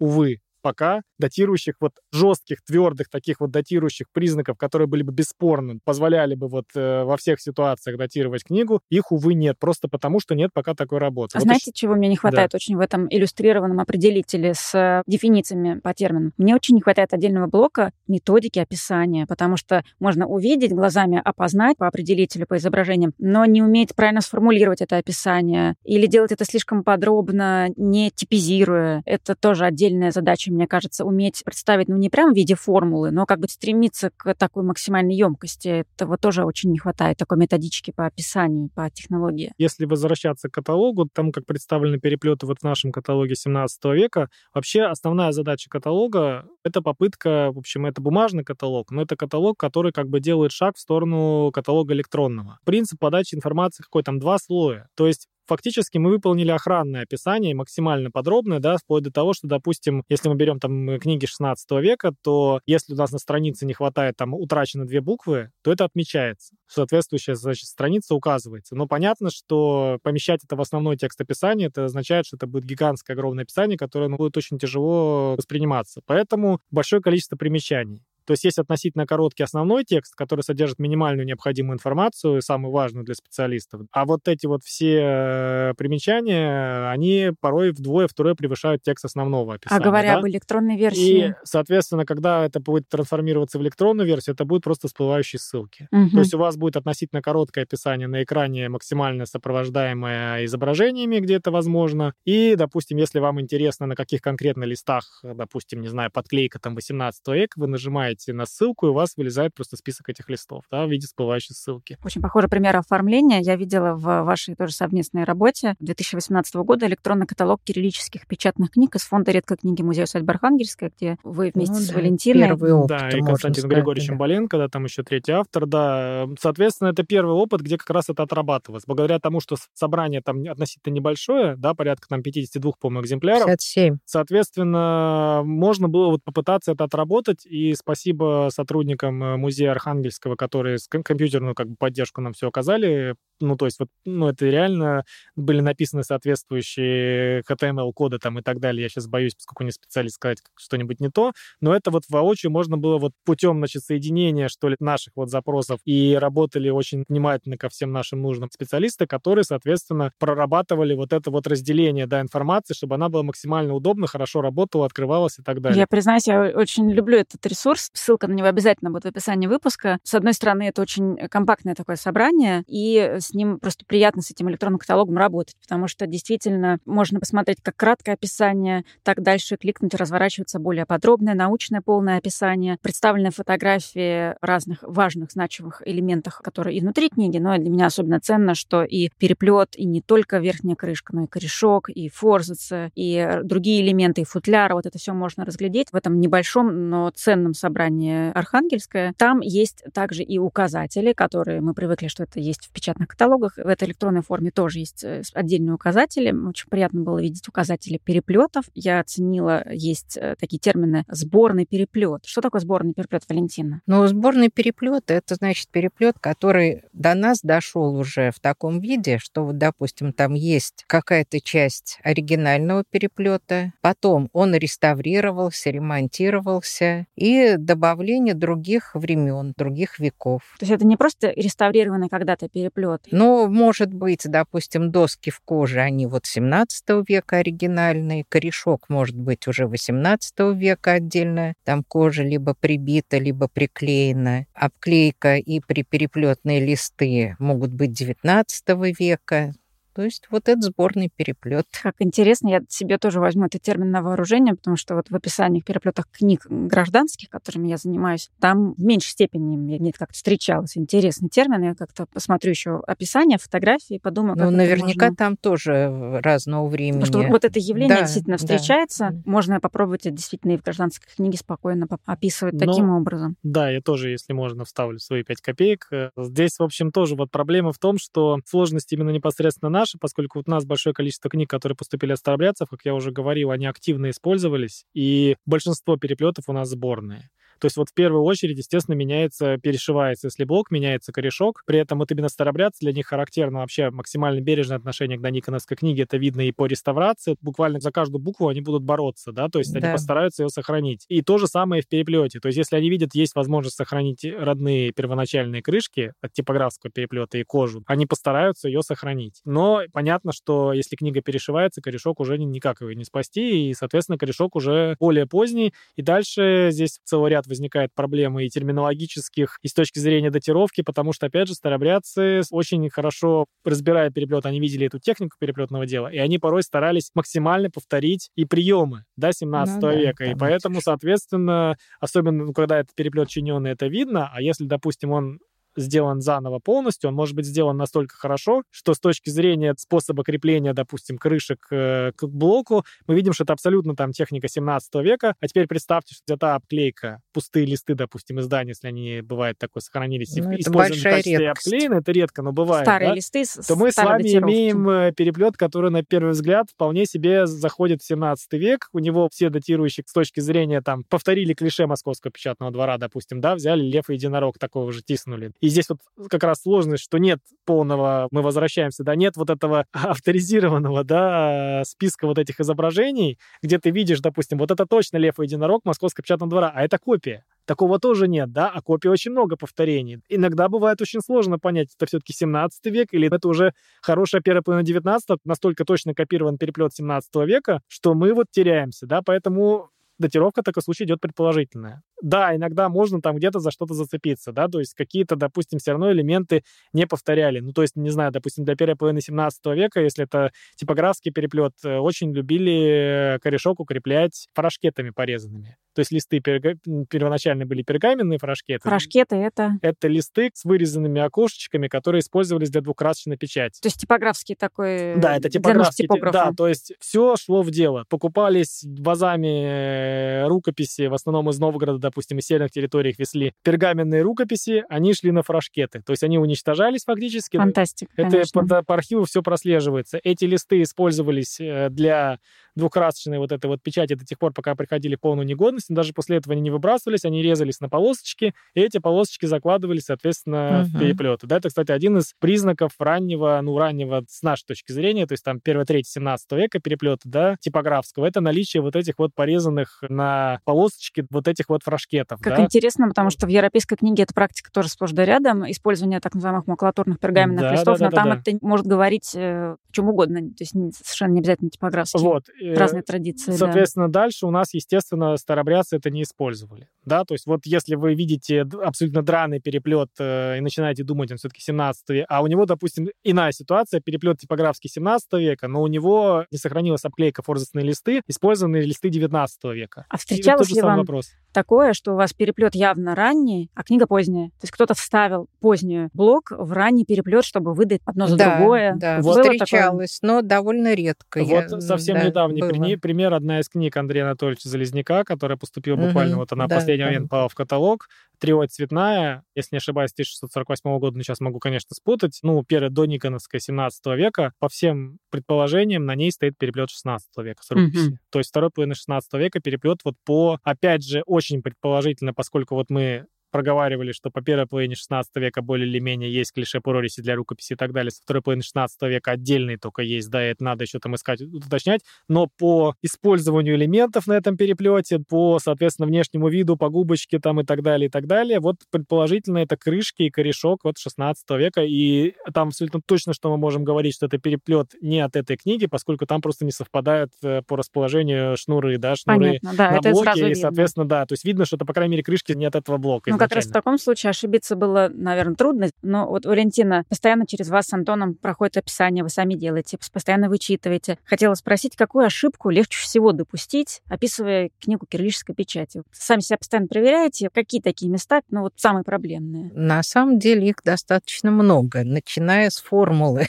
Speaker 3: увы, пока датирующих вот жестких, твердых таких вот датирующих признаков, которые были бы бесспорны, позволяли бы вот э, во всех ситуациях датировать книгу, их, увы, нет, просто потому что нет пока такой работы.
Speaker 1: А
Speaker 3: вот
Speaker 1: знаете, чего мне не хватает
Speaker 3: Да.
Speaker 1: очень в этом иллюстрированном определителе с э, дефинициями по терминам? Мне очень не хватает отдельного блока методики описания, потому что можно увидеть, глазами опознать по определителю, по изображениям, но не уметь правильно сформулировать это описание или делать это слишком подробно, не типизируя. Это тоже отдельная задача, мне кажется, уметь представить, ну, не прямо в виде формулы, но как бы стремиться к такой максимальной емкости. Этого тоже очень не хватает, такой методички по описанию, по технологии.
Speaker 3: Если возвращаться к каталогу, тому, как представлены переплеты вот в нашем каталоге 17 века, вообще основная задача каталога — это попытка, в общем, это бумажный каталог, но это каталог, который как бы делает шаг в сторону каталога электронного. Принцип подачи информации какой там два слоя. То есть Фактически мы выполнили охранное описание, максимально подробное, да, вплоть до того, что, допустим, если мы берем там книги 16 века, то если у нас на странице не хватает, там, утрачено две буквы, то это отмечается. Соответствующая, значит, страница указывается. Но понятно, что помещать это в основной текст описания, это означает, что это будет гигантское огромное описание, которое ну, будет очень тяжело восприниматься. Поэтому большое количество примечаний. То есть есть относительно короткий основной текст, который содержит минимальную необходимую информацию, самую важную для специалистов. А вот эти вот все э, примечания, они порой вдвое-втрое превышают текст основного описания.
Speaker 1: А говоря
Speaker 3: да?
Speaker 1: об электронной версии...
Speaker 3: И, соответственно, когда это будет трансформироваться в электронную версию, это будут просто всплывающие ссылки.
Speaker 1: Мгм.
Speaker 3: То есть у вас будет относительно короткое описание на экране, максимально сопровождаемое изображениями, где это возможно. И, допустим, если вам интересно, на каких конкретно листах, допустим, не знаю, подклейка там 18 века, вы нажимаете на ссылку, и у вас вылезает просто список этих листов, да, в виде всплывающей ссылки.
Speaker 1: Очень похожий пример оформления я видела в вашей тоже совместной работе 2018 года электронный каталог кириллических печатных книг из фонда редкой книги Музея усадьбы Архангельская, где вы вместе
Speaker 2: Ну
Speaker 1: с
Speaker 2: да,
Speaker 1: Валентиной
Speaker 2: Первый опыт,
Speaker 3: да, и
Speaker 2: можно
Speaker 3: Константином
Speaker 2: сказать,
Speaker 3: Григорьевичем
Speaker 2: да.
Speaker 3: Боленко, да, там еще третий автор, да. Соответственно, это первый опыт, где как раз это отрабатывалось. Благодаря тому, что собрание там относительно небольшое, да, порядка там 52, по-моему, экземпляров,
Speaker 2: 57.
Speaker 3: Соответственно, можно было вот попытаться это отработать, и спасибо сотрудникам э, музея Архангельского, которые с ком- компьютерную как бы поддержку нам все оказали. Ну, то есть вот, ну, это реально были написаны соответствующие HTML-коды там и так далее. Я сейчас боюсь, поскольку не специалист, сказать что-нибудь не то. Но это вот воочию можно было вот путем, значит, соединения, что ли, наших вот запросов и работали очень внимательно ко всем нашим нужным специалисты, которые, соответственно, прорабатывали вот это вот разделение, да, информации, чтобы она была максимально удобна, хорошо работала, открывалась и так далее.
Speaker 1: Я признаюсь, я очень люблю этот ресурс. Ссылка на него обязательно будет в описании выпуска. С одной стороны, это очень компактное такое собрание, и с ним просто приятно с этим электронным каталогом работать, потому что действительно можно посмотреть как краткое описание, так дальше кликнуть, разворачивается более подробное, научное полное описание, представлены фотографии разных важных, значимых элементах, которые и внутри книги, но для меня особенно ценно, что и переплет, и не только верхняя крышка, но и корешок, и форзацы, и другие элементы, и футляр, вот это все можно разглядеть в этом небольшом, но ценном собрании Архангельское. Там есть также и указатели, которые мы привыкли, что это есть в печатных каталогах. В этой электронной форме тоже есть э, отдельные указатели. Очень приятно было видеть указатели переплетов. Я оценила, есть э, такие термины сборный переплет. Что такое сборный переплет, Валентина?
Speaker 2: Но сборный переплет это значит переплет, который до нас дошел уже в таком виде, что вот, допустим, там есть какая-то часть оригинального переплета, потом он реставрировался, ремонтировался и добавление других времен, других веков.
Speaker 1: То есть это не просто реставрированный когда-то переплет.
Speaker 2: Ну, может быть, допустим, доски в коже, они вот 17 века оригинальные, корешок может быть уже 18 века отдельно, там кожа либо прибита, либо приклеена, обклейка и припереплетные листы могут быть 19 века. То есть вот этот сборный переплет.
Speaker 1: Как интересно, я себе тоже возьму этот термин на вооружение, потому что вот в описаниях переплетах книг гражданских, которыми я занимаюсь, там в меньшей степени мне это как-то встречалось. Интересный термин. Я как-то посмотрю еще описание, фотографии и подумаю, как
Speaker 2: Ну,
Speaker 1: это
Speaker 2: наверняка
Speaker 1: можно-
Speaker 2: там тоже разного времени.
Speaker 1: Потому что вот это явление
Speaker 2: Да,
Speaker 1: действительно
Speaker 2: да.
Speaker 1: встречается. Можно попробовать это действительно и в гражданской книге спокойно описывать
Speaker 3: Но-
Speaker 1: таким образом.
Speaker 3: Да, я тоже, если можно, вставлю свои 5 копеек. Здесь, в общем, тоже вот проблема в том, что сложность именно непосредственно наша, поскольку вот у нас большое количество книг, которые поступили от старобрядцев, как я уже говорил, они активно использовались, и большинство переплетов у нас сборные. То есть вот в первую очередь, естественно, меняется, перешивается, если блок, меняется корешок. При этом вот именно старобрядцы для них характерно вообще максимально бережное отношение к Дониконовской книге. Это видно и по реставрации. Буквально за каждую букву они будут бороться, да, то есть да. они постараются ее сохранить. И то же самое в переплете. То есть если они видят, есть возможность сохранить родные первоначальные крышки от типографского переплета и кожу, они постараются ее сохранить. Но понятно, что если книга перешивается, корешок уже никак его не спасти, и, соответственно, корешок уже более поздний. И дальше здесь целый ряд возникает проблемы и терминологических, и с точки зрения датировки, потому что, опять же, старобрядцы очень хорошо разбирая переплет, они видели эту технику переплетного дела, и они порой старались максимально повторить и приемы да, 17 ну, века. Да, и поэтому, соответственно, особенно ну, когда это переплет чиненный, это видно, а если, допустим, он сделан заново полностью, он может быть сделан настолько хорошо, что с точки зрения способа крепления, допустим, крышек э, к блоку, мы видим, что это абсолютно там техника 17 века. А теперь представьте, что где-то обклейка, пустые листы, допустим, издания, если они, бывает, такое, сохранились, ну, использованы в качестве редкость. обклеены, это редко, но бывает.
Speaker 1: Старые
Speaker 3: да?
Speaker 1: листы
Speaker 3: То мы с вами датировки. имеем э, переплет, который на первый взгляд вполне себе заходит в 17 век. У него все датирующие с точки зрения там повторили клише московского печатного двора, допустим, да, взяли лев и единорог такого же тиснули. И здесь вот как раз сложность, что нет полного, мы возвращаемся, да, нет вот этого авторизированного, да, списка вот этих изображений, где ты видишь, допустим, вот это точно лев и единорог Московского печатного двора, а это копия. Такого тоже нет, да, а копий очень много повторений. Иногда бывает очень сложно понять, это все-таки 17 век или это уже хорошая первая половина 19 настолько точно копирован переплет 17 века, что мы вот теряемся, да, поэтому датировка в таком случае идет предположительная. Да, иногда можно там где-то за что-то зацепиться, да, то есть какие-то, допустим, все равно элементы не повторяли. Ну, то есть, не знаю, допустим, для первой половины 17 века, если это типографский переплет, э, очень любили корешок укреплять фрашкетами порезанными. То есть листы перга... первоначально были пергаменные фрашкеты.
Speaker 1: Фрашкеты это?
Speaker 3: Это листы с вырезанными окошечками, которые использовались для двухкрасочной печати.
Speaker 1: То есть типографский такой...
Speaker 3: Да, это типографский. Да, то есть все шло в дело. Покупались вазами э, рукописи, в основном из Новгорода, допустим, из северных территорий их везли пергamenные рукописи, они шли на фрашкеты. То есть они уничтожались фактически.
Speaker 1: Фантастика,
Speaker 3: Это по, по архиву все прослеживается. Эти листы использовались э, для двухкрасочной вот этой вот печати до тех пор, пока приходили в полную негодность. Но даже после этого они не выбрасывались, они резались на полосочки, и эти полосочки закладывались, соответственно, uh-huh. в переплеты. Да, это, кстати, один из признаков раннего, ну, раннего с нашей точки зрения, то есть там 1-3 17 века переплета, да, типографского, это наличие вот этих вот порезанных на полосочки вот этих вот фрашкетов.
Speaker 1: Как
Speaker 3: да?
Speaker 1: интересно, потому что в европейской книге эта практика тоже сплошь да рядом, использование так называемых макулатурных пергаменных да, листов, да, да, но да, там да. это может говорить э, чем угодно, то есть совершенно не обязательно типографский.
Speaker 3: Вот.
Speaker 1: Разные традиции,
Speaker 3: Соответственно, да. дальше у нас, естественно, старобрядцы это не использовали. Да, то есть вот если вы видите абсолютно драный переплет э, и начинаете думать, он все-таки 17 век, а у него, допустим, иная ситуация, переплет типографский 17 века, но у него не сохранилась обклейка форзацные листы, использованные листы 19 века.
Speaker 1: А встречалось ли вам вопрос. такое, что у вас переплет явно ранний, а книга поздняя? То есть кто-то вставил позднюю блок в ранний переплет, чтобы выдать одно за
Speaker 2: да,
Speaker 1: другое?
Speaker 2: Да, вот встречалось, такое? но довольно редко.
Speaker 3: Вот я, совсем да, недавний было. пример, одна из книг Андрея Анатольевича Залезняка, которая поступила буквально угу, вот она да, последний момент попала в каталог. Триой цветная, если не ошибаюсь, 1648 года, но сейчас могу, конечно, спутать. Ну, первая до Никоновская 17 века. По всем предположениям, на ней стоит переплет 16 века с рукописи. Mm-hmm. То есть второй половины 16 века переплет вот по, опять же, очень предположительно, поскольку вот мы проговаривали, что по первой половине 16 века более или менее есть клише прорези для рукописи и так далее. Со второй половины 16 века отдельные только есть, да, и это надо еще там искать, уточнять. Но по использованию элементов на этом переплете, по, соответственно, внешнему виду, по губочке там и так далее, и так далее, вот предположительно это крышки и корешок вот 16 века, и там абсолютно точно, что мы можем говорить, что это переплет не от этой книги, поскольку там просто не совпадают э, по расположению шнуры, да, шнуры
Speaker 1: Понятно, да,
Speaker 3: на блоке, и, соответственно, да, то есть видно, что это, по крайней мере, крышки не от этого блока.
Speaker 1: Ну, как раз в таком случае ошибиться было, наверное, трудно. Но вот, Валентина, постоянно через вас с Антоном проходит описание, вы сами делаете, постоянно вычитываете. Хотела спросить, какую ошибку легче всего допустить, описывая книгу кириллической печати? Сами себя постоянно проверяете, какие такие места, ну вот самые проблемные?
Speaker 2: На самом деле их достаточно много, начиная с формулы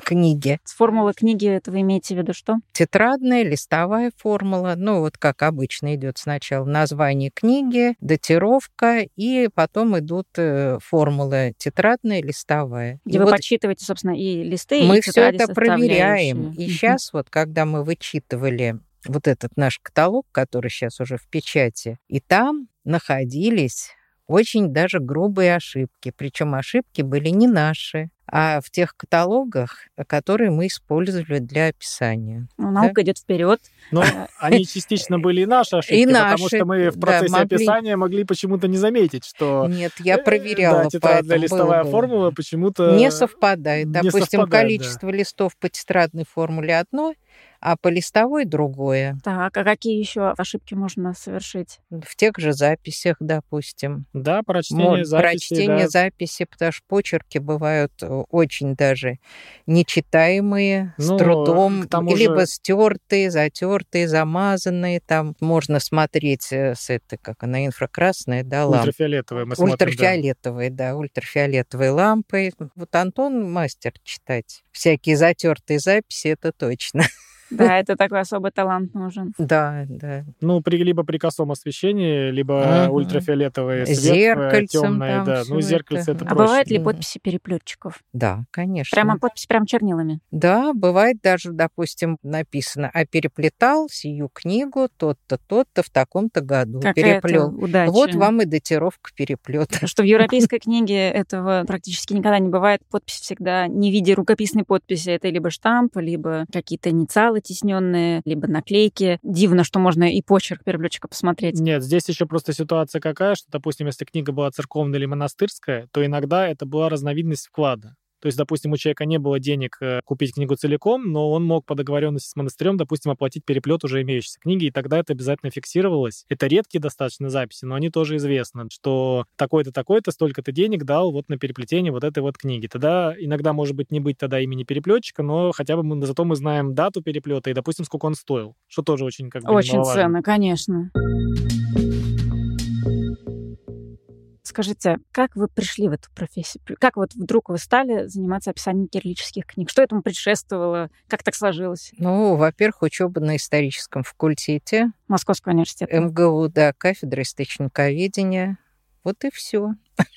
Speaker 2: книги.
Speaker 1: С формулы книги это вы имеете в виду что?
Speaker 2: Тетрадная, листовая формула. Ну, вот как обычно идет сначала название книги, датировка, и потом идут э, формулы тетрадная, листовая.
Speaker 1: Где и вы вот подсчитываете, собственно, и листы,
Speaker 2: мы
Speaker 1: и
Speaker 2: все это проверяем. И сейчас вот, когда мы вычитывали вот этот наш каталог, который сейчас уже в печати, и там находились очень даже грубые ошибки. Причем ошибки были не наши, а в тех каталогах, которые мы использовали для описания.
Speaker 1: Ну, наука да? идет вперед.
Speaker 3: Но они частично были и наши ошибки, и наши, потому что мы в процессе да, могли... описания могли почему-то не заметить, что...
Speaker 2: Нет, я э, проверяла. Да,
Speaker 3: тетрадно-листовая формула почему-то...
Speaker 2: Не совпадает. Не Допустим, совпадает, количество да. листов по тетрадной формуле одно, а по листовой другое.
Speaker 1: Так, а какие еще ошибки можно совершить?
Speaker 2: В тех же записях, допустим.
Speaker 3: Да, прочтение записи.
Speaker 2: Прочтение да. записи, потому что почерки бывают э, очень даже нечитаемые, ну, с трудом, либо же... стертые, затертые, замазанные. Там можно смотреть э, с этой, как она, инфракрасная, да, лампа.
Speaker 3: Ультрафиолетовые мы
Speaker 2: смотрим, Ультрафиолетовые, да. да, ультрафиолетовые лампы. Вот Антон мастер читать. Всякие затертые записи, это точно.
Speaker 1: Да, это такой особый талант нужен.
Speaker 2: Да, да.
Speaker 3: Ну, при, либо при косом освещении, либо угу. ультрафиолетовый свет,
Speaker 2: Зеркальцем
Speaker 3: темное, да. Ну, зеркальце это, это
Speaker 1: А бывают ли подписи переплетчиков?
Speaker 2: Да, конечно.
Speaker 1: Прямо подпись прям чернилами?
Speaker 2: Да, бывает даже, допустим, написано, а переплетал сию книгу тот-то, тот-то в таком-то году.
Speaker 1: Какая переплел. удача.
Speaker 2: Вот вам и датировка переплета.
Speaker 1: Что в европейской книге этого практически никогда не бывает. Подпись всегда не в виде рукописной подписи. Это либо штамп, либо какие-то инициалы оттесненные, либо наклейки. Дивно, что можно и почерк переплетчика посмотреть.
Speaker 3: Нет, здесь еще просто ситуация какая, что, допустим, если книга была церковная или монастырская, то иногда это была разновидность вклада. То есть, допустим, у человека не было денег э, купить книгу целиком, но он мог по договоренности с монастырем, допустим, оплатить переплет уже имеющейся книги, и тогда это обязательно фиксировалось. Это редкие достаточно записи, но они тоже известны, что такой-то, такой-то, столько-то денег дал вот на переплетение вот этой вот книги. Тогда иногда, может быть, не быть тогда имени переплетчика, но хотя бы мы, зато мы знаем дату переплета и, допустим, сколько он стоил, что тоже очень как бы
Speaker 1: Очень ценно, конечно. Скажите, как вы пришли в эту профессию? Как вот вдруг вы стали заниматься описанием кириллических книг? Что этому предшествовало? Как так сложилось?
Speaker 2: Ну, во-первых, учеба на историческом факультете.
Speaker 1: Московского университета.
Speaker 2: МГУ, да, кафедра источниковедения. Вот и все.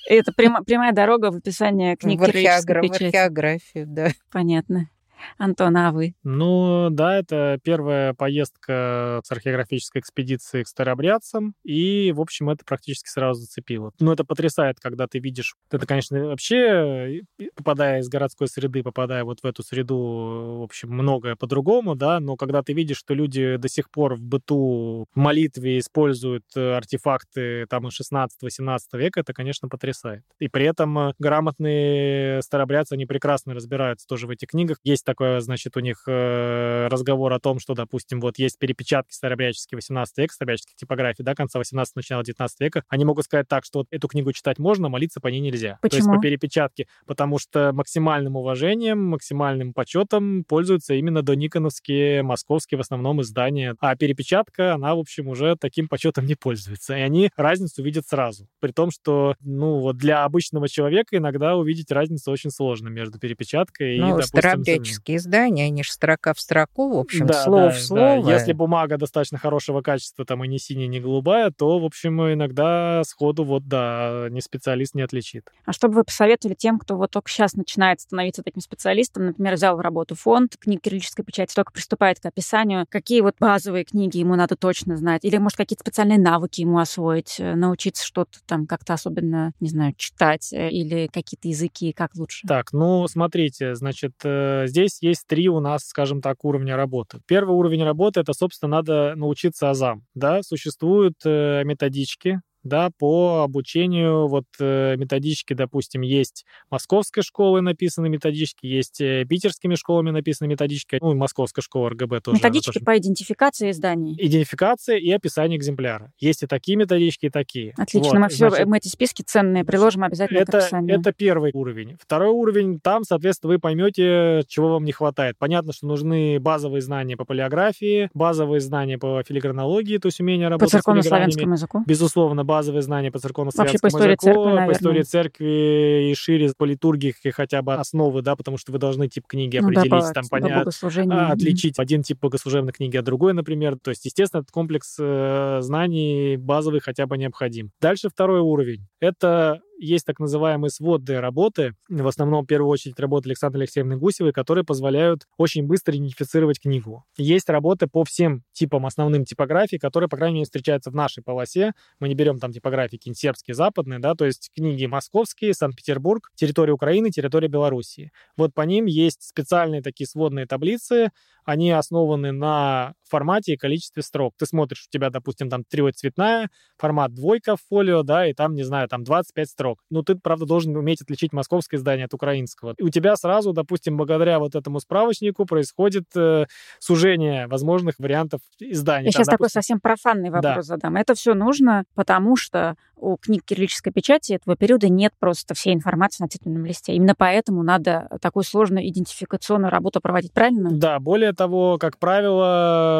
Speaker 1: Это прямо, прямая дорога в описание книг
Speaker 2: в, археограф, в археографию, да.
Speaker 1: Понятно. Антон, а вы?
Speaker 3: Ну, да, это первая поездка с археографической экспедицией к старообрядцам, и, в общем, это практически сразу зацепило. Ну, это потрясает, когда ты видишь... Это, конечно, вообще, попадая из городской среды, попадая вот в эту среду, в общем, многое по-другому, да, но когда ты видишь, что люди до сих пор в быту, в молитве используют э, артефакты там из 16-18 века, это, конечно, потрясает. И при этом э, грамотные старообрядцы, они прекрасно разбираются тоже в этих книгах. Есть такое, значит, у них э, разговор о том, что, допустим, вот есть перепечатки старообрядческие 18 века, старообрядческих типографий, да, конца 18 начала 19 века, они могут сказать так, что вот эту книгу читать можно, молиться по ней нельзя.
Speaker 1: Почему?
Speaker 3: То есть по перепечатке, потому что максимальным уважением, максимальным почетом пользуются именно дониконовские московские в основном издания, а перепечатка, она, в общем, уже таким почетом не пользуется. И они разницу видят сразу. При том, что, ну, вот для обычного человека иногда увидеть разницу очень сложно между перепечаткой
Speaker 2: ну,
Speaker 3: и, допустим,
Speaker 2: графические издания, они же строка в строку, в общем, да, слово да, в слово.
Speaker 3: Да. Если бумага достаточно хорошего качества, там и не синяя, не голубая, то, в общем, иногда сходу вот, да, не специалист не отличит.
Speaker 1: А что бы вы посоветовали тем, кто вот только сейчас начинает становиться таким специалистом, например, взял в работу фонд книг кириллической печати, только приступает к описанию, какие вот базовые книги ему надо точно знать? Или, может, какие-то специальные навыки ему освоить, э, научиться что-то там как-то особенно, не знаю, читать э, или какие-то языки, как лучше?
Speaker 3: Так, ну, смотрите, значит, э, здесь есть три у нас, скажем так, уровня работы. Первый уровень работы — это, собственно, надо научиться азам. Да? Существуют э, методички, да, по обучению вот э, методички, допустим, есть московской школы написаны методички, есть э, питерскими школами написаны методички, ну и московская школа РГБ тоже.
Speaker 1: Методички тоже... по идентификации изданий.
Speaker 3: Идентификация и описание экземпляра. Есть и такие методички, и такие.
Speaker 1: Отлично, вот, мы все, значит, мы эти списки ценные приложим обязательно
Speaker 3: это,
Speaker 1: к описанию.
Speaker 3: Это первый уровень. Второй уровень, там, соответственно, вы поймете, чего вам не хватает. Понятно, что нужны базовые знания по полиографии, базовые знания по филигранологии, то есть умение работать
Speaker 1: по церковно-славянскому языку.
Speaker 3: Безусловно, базовые знания по церковно-славянскому по языку, церкви, по истории церкви и шире по литургии хотя бы основы, да, потому что вы должны тип книги ну, определить, да, там понять, а, отличить один тип богослужебной книги от другой, например. То есть, естественно, этот комплекс э, знаний базовый хотя бы необходим. Дальше второй уровень. Это есть так называемые сводные работы, в основном, в первую очередь, работы Александры Алексеевны Гусевой, которые позволяют очень быстро идентифицировать книгу. Есть работы по всем типам основным типографий, которые, по крайней мере, встречаются в нашей полосе. Мы не берем там типографии сербские, западные, да, то есть книги московские, Санкт-Петербург, территория Украины, территория Белоруссии. Вот по ним есть специальные такие сводные таблицы, они основаны на формате и количестве строк. Ты смотришь, у тебя, допустим, там цветная, формат двойка в фолио, да, и там, не знаю, там 25 строк. Ну, ты, правда, должен уметь отличить московское издание от украинского. И у тебя сразу, допустим, благодаря вот этому справочнику происходит э, сужение возможных вариантов издания.
Speaker 1: Я
Speaker 3: там,
Speaker 1: сейчас
Speaker 3: допустим...
Speaker 1: такой совсем профанный вопрос да. задам. Это все нужно, потому что у книг кириллической печати этого периода нет просто всей информации на титульном листе. Именно поэтому надо такую сложную идентификационную работу проводить, правильно?
Speaker 3: Да, более того, как правило,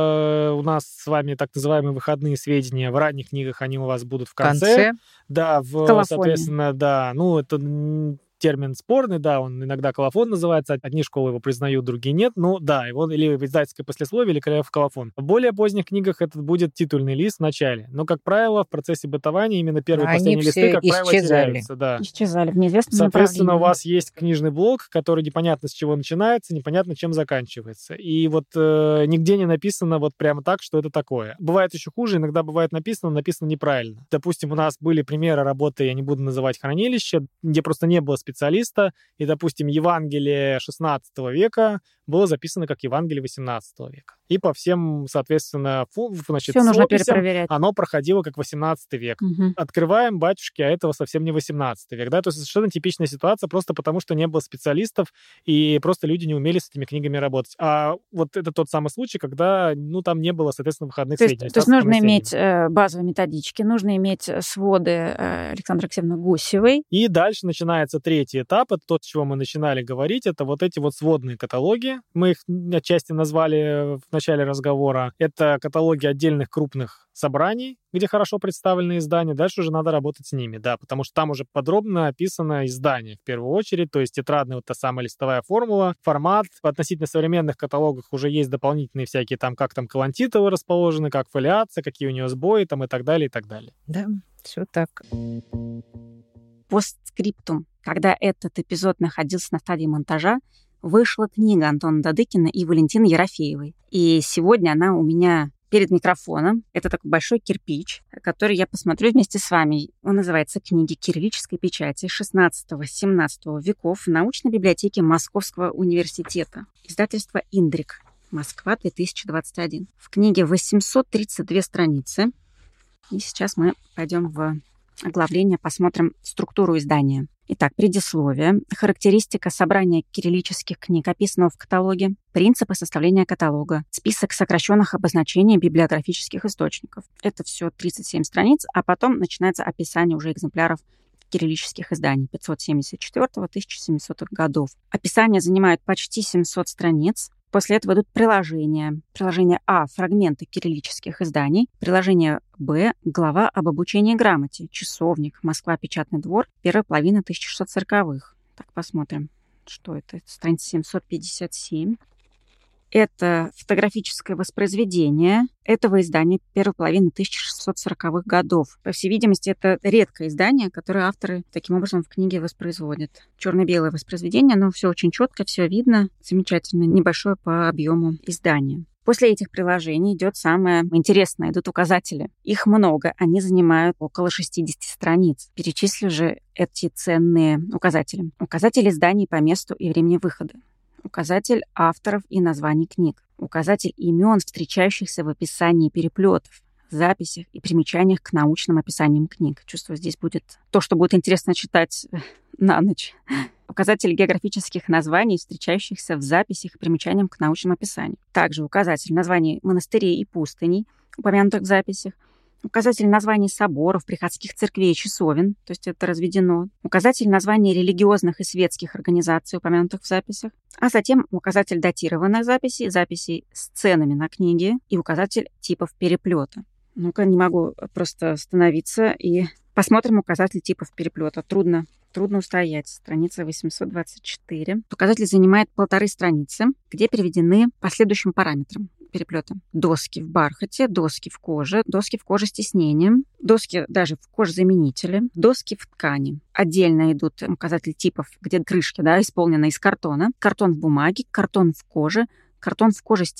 Speaker 3: у нас с вами так называемые выходные сведения в ранних книгах, они у вас будут в конце. конце. Да, в,
Speaker 1: Колофоне.
Speaker 3: соответственно, да, ну, это термин спорный, да, он иногда колофон называется, одни школы его признают, другие нет, ну да, его или издательское послесловие, или королев колофон. В более поздних книгах этот будет титульный лист в начале, но, как правило, в процессе бытования именно первые и последние листы, как
Speaker 2: исчезали.
Speaker 3: правило, теряются. Да.
Speaker 1: Исчезали в неизвестном
Speaker 3: Соответственно, у вас есть книжный блок, который непонятно с чего начинается, непонятно чем заканчивается. И вот э, нигде не написано вот прямо так, что это такое. Бывает еще хуже, иногда бывает написано, написано неправильно. Допустим, у нас были примеры работы, я не буду называть хранилище, где просто не было специалиста, и, допустим, Евангелие 16 века было записано как Евангелие 18 века. И по всем, соответственно, фу, значит,
Speaker 1: Все нужно перепроверять.
Speaker 3: оно проходило как 18 век.
Speaker 1: Угу.
Speaker 3: Открываем, батюшки, а этого совсем не 18 век. Да? То есть совершенно типичная ситуация просто потому, что не было специалистов, и просто люди не умели с этими книгами работать. А вот это тот самый случай, когда, ну, там не было, соответственно, выходных
Speaker 1: то. Есть, то есть нужно иметь э, базовые методички, нужно иметь э, своды э, Александры Алексеевны Гусевой.
Speaker 3: И дальше начинается третий этап, это тот, с чего мы начинали говорить, это вот эти вот сводные каталоги. Мы их отчасти назвали в начале разговора. Это каталоги отдельных крупных собраний, где хорошо представлены издания. Дальше уже надо работать с ними, да, потому что там уже подробно описано издание в первую очередь, то есть тетрадная вот та самая листовая формула, формат. В относительно современных каталогах уже есть дополнительные всякие там, как там колонтитовы расположены, как фолиация, какие у нее сбои там и так далее, и так далее.
Speaker 2: Да, все так.
Speaker 1: Постскриптум. Когда этот эпизод находился на стадии монтажа, вышла книга Антона Дадыкина и Валентины Ерофеевой. И сегодня она у меня перед микрофоном. Это такой большой кирпич, который я посмотрю вместе с вами. Он называется «Книги кириллической печати 16-17 веков в научной библиотеке Московского университета». Издательство «Индрик». Москва, 2021. В книге 832 страницы. И сейчас мы пойдем в оглавление, посмотрим структуру издания. Итак, предисловие, характеристика собрания кириллических книг, описанного в каталоге, принципы составления каталога, список сокращенных обозначений библиографических источников. Это все 37 страниц, а потом начинается описание уже экземпляров кириллических изданий 574-1700 годов. Описание занимает почти 700 страниц. После этого идут приложения. Приложение А – фрагменты кириллических изданий. Приложение Б – глава об обучении грамоте. Часовник. Москва. Печатный двор. Первая половина 1640-х. Так, посмотрим, что это. Страница 757. Это фотографическое воспроизведение этого издания первой половины 1640-х годов. По всей видимости, это редкое издание, которое авторы таким образом в книге воспроизводят. Черно-белое воспроизведение, но все очень четко, все видно, замечательно, небольшое по объему издание. После этих приложений идет самое интересное, идут указатели. Их много, они занимают около 60 страниц. Перечислю же эти ценные указатели. Указатели изданий по месту и времени выхода указатель авторов и названий книг, указатель имен, встречающихся в описании переплетов, записях и примечаниях к научным описаниям книг. Чувствую, здесь будет то, что будет интересно читать э, на ночь. Указатель географических названий, встречающихся в записях и примечаниям к научным описаниям. Также указатель названий монастырей и пустыней, упомянутых в записях, указатель названий соборов, приходских церквей и часовен, то есть это разведено, указатель названий религиозных и светских организаций, упомянутых в записях, а затем указатель датированных записей, записей с ценами на книги и указатель типов переплета. Ну-ка, не могу просто остановиться и посмотрим указатель типов переплета. Трудно, трудно устоять. Страница 824. Указатель занимает полторы страницы, где переведены по следующим параметрам переплета. Доски в бархате, доски в коже, доски в коже с тиснением, доски даже в кожезаменителе, доски в ткани. Отдельно идут указатели типов, где крышки да, исполнены из картона, картон в бумаге, картон в коже, картон в коже с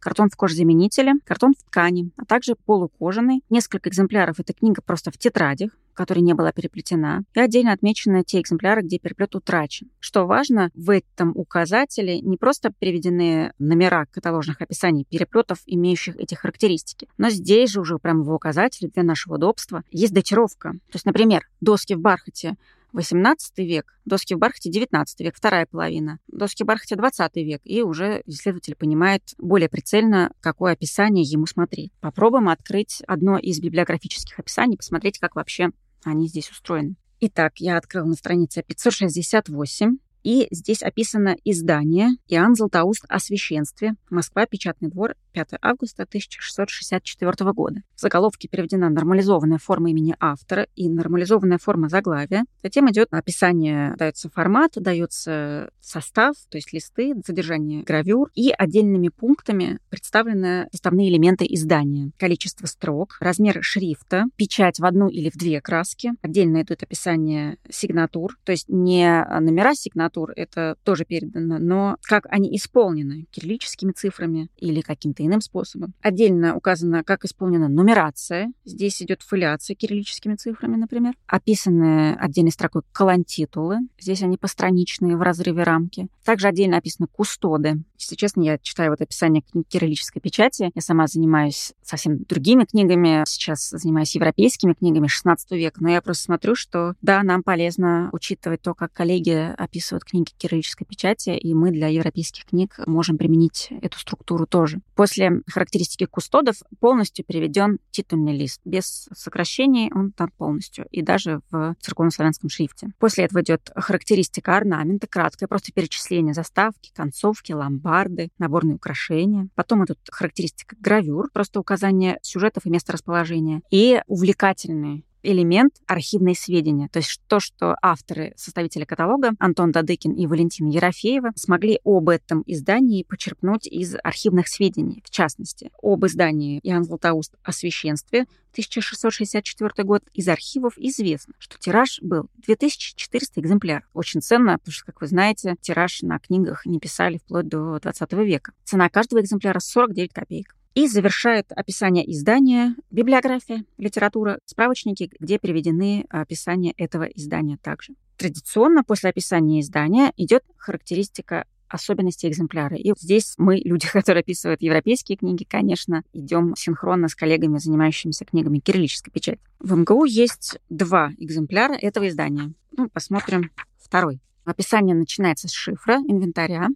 Speaker 1: картон в кожезаменителе, картон в ткани, а также полукожаный. Несколько экземпляров эта книга просто в тетрадях, которая не была переплетена, и отдельно отмечены те экземпляры, где переплет утрачен. Что важно, в этом указателе не просто приведены номера каталожных описаний переплетов, имеющих эти характеристики, но здесь же уже прямо в указателе для нашего удобства есть датировка. То есть, например, доски в бархате 18 век, доски в бархате 19 век, вторая половина, доски в бархате 20 век, и уже исследователь понимает более прицельно, какое описание ему смотреть. Попробуем открыть одно из библиографических описаний, посмотреть, как вообще они здесь устроены. Итак, я открыла на странице 568. И здесь описано издание Иоанн Златоуст о священстве. Москва, Печатный двор, 5 августа 1664 года. В заголовке переведена нормализованная форма имени автора и нормализованная форма заглавия. Затем идет описание, дается формат, дается состав, то есть листы, содержание гравюр и отдельными пунктами представлены составные элементы издания. Количество строк, размер шрифта, печать в одну или в две краски. Отдельно идут описание сигнатур, то есть не номера сигнатур, это тоже передано, но как они исполнены кириллическими цифрами или каким-то иным способом. Отдельно указано, как исполнена нумерация. Здесь идет фолиация кириллическими цифрами, например. Описаны отдельной строкой колонтитулы. Здесь они постраничные в разрыве рамки. Также отдельно описаны кустоды. Если честно, я читаю вот описание книг кириллической печати. Я сама занимаюсь совсем другими книгами. Сейчас занимаюсь европейскими книгами 16 века. Но я просто смотрю, что да, нам полезно учитывать то, как коллеги описывают книги кириллической печати, и мы для европейских книг можем применить эту структуру тоже. После характеристики кустодов полностью переведен титульный лист. Без сокращений он там полностью. И даже в церковно-славянском шрифте. После этого идет характеристика орнамента, краткое просто перечисление заставки, концовки, ломбарды, наборные украшения. Потом идут характеристика гравюр, просто указание сюжетов и места расположения. И увлекательные элемент архивные сведения. То есть то, что авторы, составители каталога Антон Дадыкин и Валентина Ерофеева смогли об этом издании почерпнуть из архивных сведений. В частности, об издании Иоанн Златоуст о священстве 1664 год из архивов известно, что тираж был 2400 экземпляров. Очень ценно, потому что, как вы знаете, тираж на книгах не писали вплоть до 20 века. Цена каждого экземпляра 49 копеек. И завершает описание издания библиография, литература, справочники, где приведены описания этого издания также. Традиционно после описания издания идет характеристика особенностей экземпляра. И здесь мы, люди, которые описывают европейские книги, конечно, идем синхронно с коллегами, занимающимися книгами кириллической печати. В МГУ есть два экземпляра этого издания. Ну, посмотрим второй. Описание начинается с шифра, инвентаря,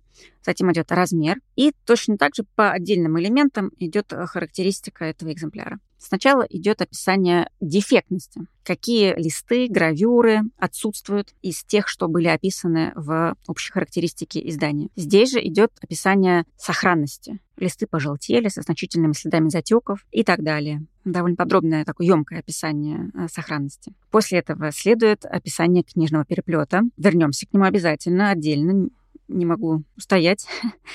Speaker 1: затем идет размер, и точно так же по отдельным элементам идет э, характеристика этого экземпляра. Сначала идет описание дефектности. Какие листы, гравюры отсутствуют из тех, что были описаны в общей характеристике издания. Здесь же идет описание сохранности. Листы пожелтели со значительными следами затеков и так далее. Довольно подробное такое емкое описание э, сохранности. После этого следует описание книжного переплета. Вернемся к нему обязательно, отдельно. Не могу устоять.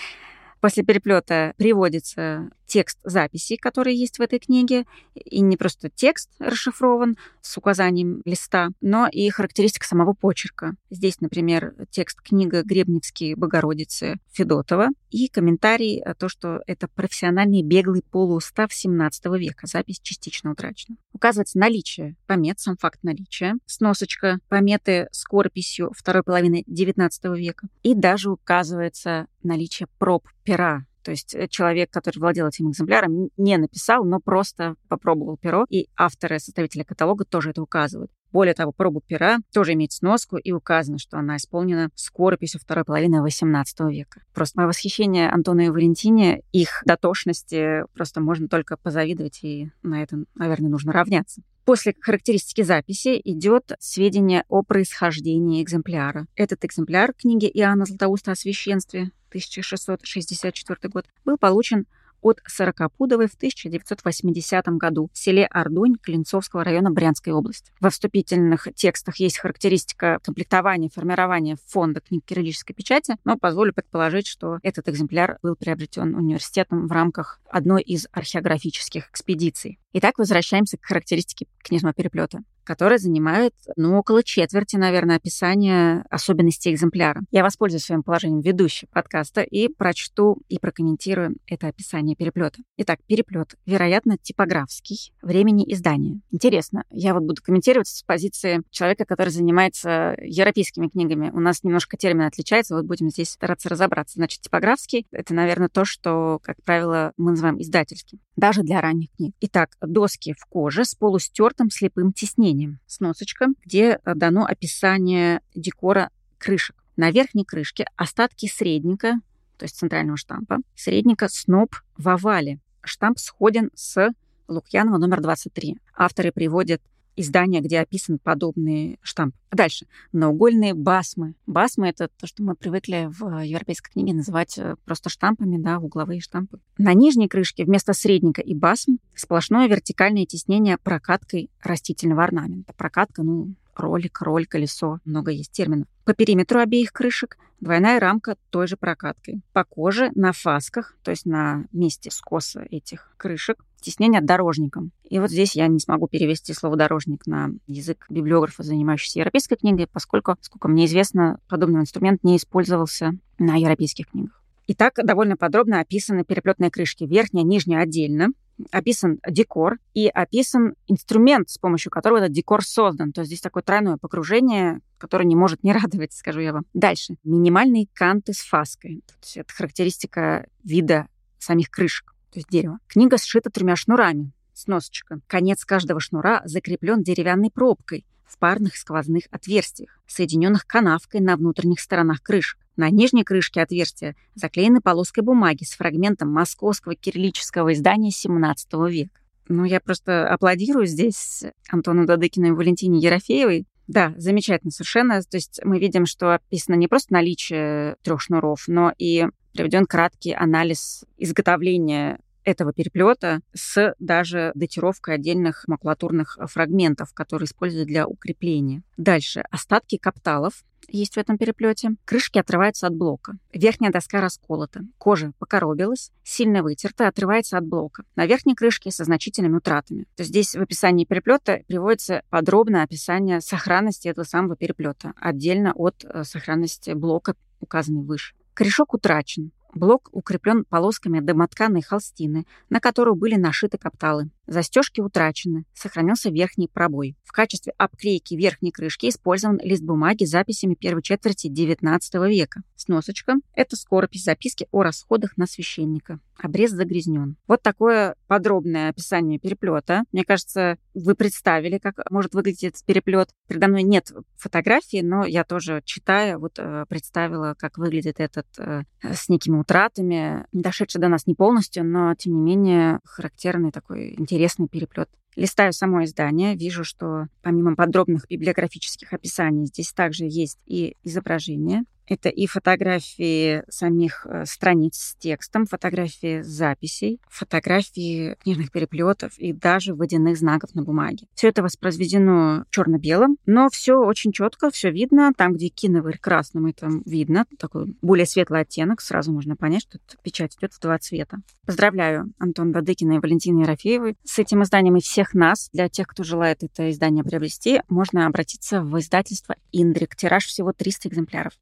Speaker 1: После переплета приводится текст записи, который есть в этой книге, и не просто текст расшифрован с указанием листа, но и характеристика самого почерка. Здесь, например, текст книга «Гребневские Богородицы» Федотова и комментарий о том, что это профессиональный беглый полуустав 17 века, запись частично утрачена. Указывается наличие помет, сам факт наличия, сносочка, пометы с скорописью второй половины 19 века, и даже указывается наличие проб пера то есть э, человек, который владел этим экземпляром, не написал, но просто попробовал перо, и авторы, составители каталога тоже это указывают. Более того, пробу пера тоже имеет сноску и указано, что она исполнена скорописью второй половины XVIII века. Просто мое восхищение Антону и Валентине, их дотошности просто можно только позавидовать, и на это, наверное, нужно равняться. После характеристики записи идет сведения о происхождении экземпляра. Этот экземпляр книги Иоанна Златоуста о священстве 1664 год был получен от Сорокопудовой в 1980 году в селе Ордунь Клинцовского района Брянской области. Во вступительных текстах есть характеристика комплектования, формирования фонда книг кириллической печати, но позволю предположить, что этот экземпляр был приобретен университетом в рамках одной из археографических экспедиций. Итак, возвращаемся к характеристике книжного переплета которая занимает, ну, около четверти, наверное, описания особенностей экземпляра. Я воспользуюсь своим положением ведущей подкаста и прочту и прокомментирую это описание переплета. Итак, переплет, вероятно, типографский, времени издания. Интересно, я вот буду комментировать с позиции человека, который занимается европейскими книгами. У нас немножко термин отличается, вот будем здесь стараться разобраться. Значит, типографский — это, наверное, то, что, как правило, мы называем издательским, даже для ранних книг. Итак, доски в коже с полустертым слепым тиснением описанием. Сносочка, где э, дано описание декора крышек. На верхней крышке остатки средника, то есть центрального штампа, средника сноп в овале. Штамп сходен с Лукьянова номер 23. Авторы приводят издания, где описан подобный штамп. Дальше. Наугольные басмы. Басмы — это то, что мы привыкли в европейской книге называть э, просто штампами, да, угловые штампы. На нижней крышке вместо средника и басм сплошное вертикальное тиснение прокаткой растительного орнамента. Прокатка, ну, ролик, роль, колесо, много есть терминов. По периметру обеих крышек двойная рамка той же прокаткой. По коже на фасках, то есть на месте скоса этих крышек, стеснение дорожником. И вот здесь я не смогу перевести слово «дорожник» на язык библиографа, занимающегося европейской книгой, поскольку, сколько мне известно, подобный инструмент не использовался на европейских книгах. Итак, довольно подробно описаны переплетные крышки. Верхняя, нижняя отдельно. Описан декор и описан инструмент, с помощью которого этот декор создан. То есть здесь такое тройное покружение, которое не может не радовать, скажу я вам. Дальше. Минимальные канты с фаской. Это характеристика вида самих крышек то есть дерево. Книга сшита тремя шнурами. Сносочка. Конец каждого шнура закреплен деревянной пробкой в парных сквозных отверстиях, соединенных канавкой на внутренних сторонах крышек. На нижней крышке отверстия заклеены полоской бумаги с фрагментом московского кириллического издания XVII века. Ну, я просто аплодирую здесь Антону Дадыкину и Валентине Ерофеевой. Да, замечательно совершенно. То есть мы видим, что описано не просто наличие трех шнуров, но и приведен краткий анализ изготовления этого переплета с даже датировкой отдельных макулатурных фрагментов, которые используют для укрепления. Дальше. Остатки капталов есть в этом переплете. Крышки отрываются от блока. Верхняя доска расколота. Кожа покоробилась, сильно вытерта, отрывается от блока. На верхней крышке со значительными утратами. То здесь в описании переплета приводится подробное описание сохранности этого самого переплета, отдельно от э, сохранности блока, указанный выше. Корешок утрачен. Блок укреплен полосками домотканной холстины, на которую были нашиты капталы. Застежки утрачены, сохранился верхний пробой. В качестве обклейки верхней крышки использован лист бумаги с записями первой четверти XIX века. Сносочка – это скоропись записки о расходах на священника. Обрез загрязнен. Вот такое подробное описание переплета. Мне кажется, вы представили, как может выглядеть этот переплет. Передо мной нет фотографии, но я тоже, читая, вот э, представила, как выглядит этот э, с некими утратами, дошедший до нас не полностью, но, тем не менее, характерный такой интересный переплет. Листаю само издание, вижу, что помимо подробных библиографических описаний здесь также есть и изображения это и фотографии самих э, страниц с текстом, фотографии записей, фотографии книжных переплетов и даже водяных знаков на бумаге. Все это воспроизведено черно-белым, но все очень четко, все видно. Там, где киновый красным, это видно. Такой более светлый оттенок. Сразу можно понять, что печать идет в два цвета. Поздравляю Антон Бадыкина и Валентина Ерофеевой с этим изданием и всех нас. Для тех, кто желает это издание приобрести, можно обратиться в издательство «Индрик». Тираж всего 300 экземпляров.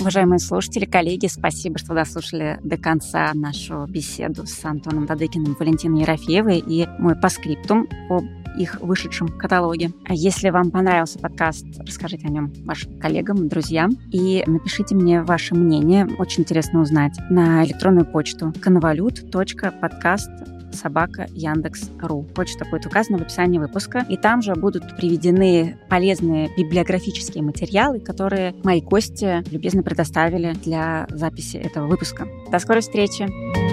Speaker 1: Уважаемые слушатели, коллеги, спасибо, что дослушали до конца нашу беседу с Антоном Дадыкиным, Валентиной Ерофеевой и мой паскриптум об их вышедшем каталоге. А если вам понравился подкаст, расскажите о нем вашим коллегам, друзьям и напишите мне ваше мнение. Очень интересно узнать на электронную почту конвалют.подкаст собака Яндекс.ру. Почта будет указана в описании выпуска, и там же будут приведены полезные библиографические материалы, которые мои гости любезно предоставили для записи этого выпуска. До скорой встречи!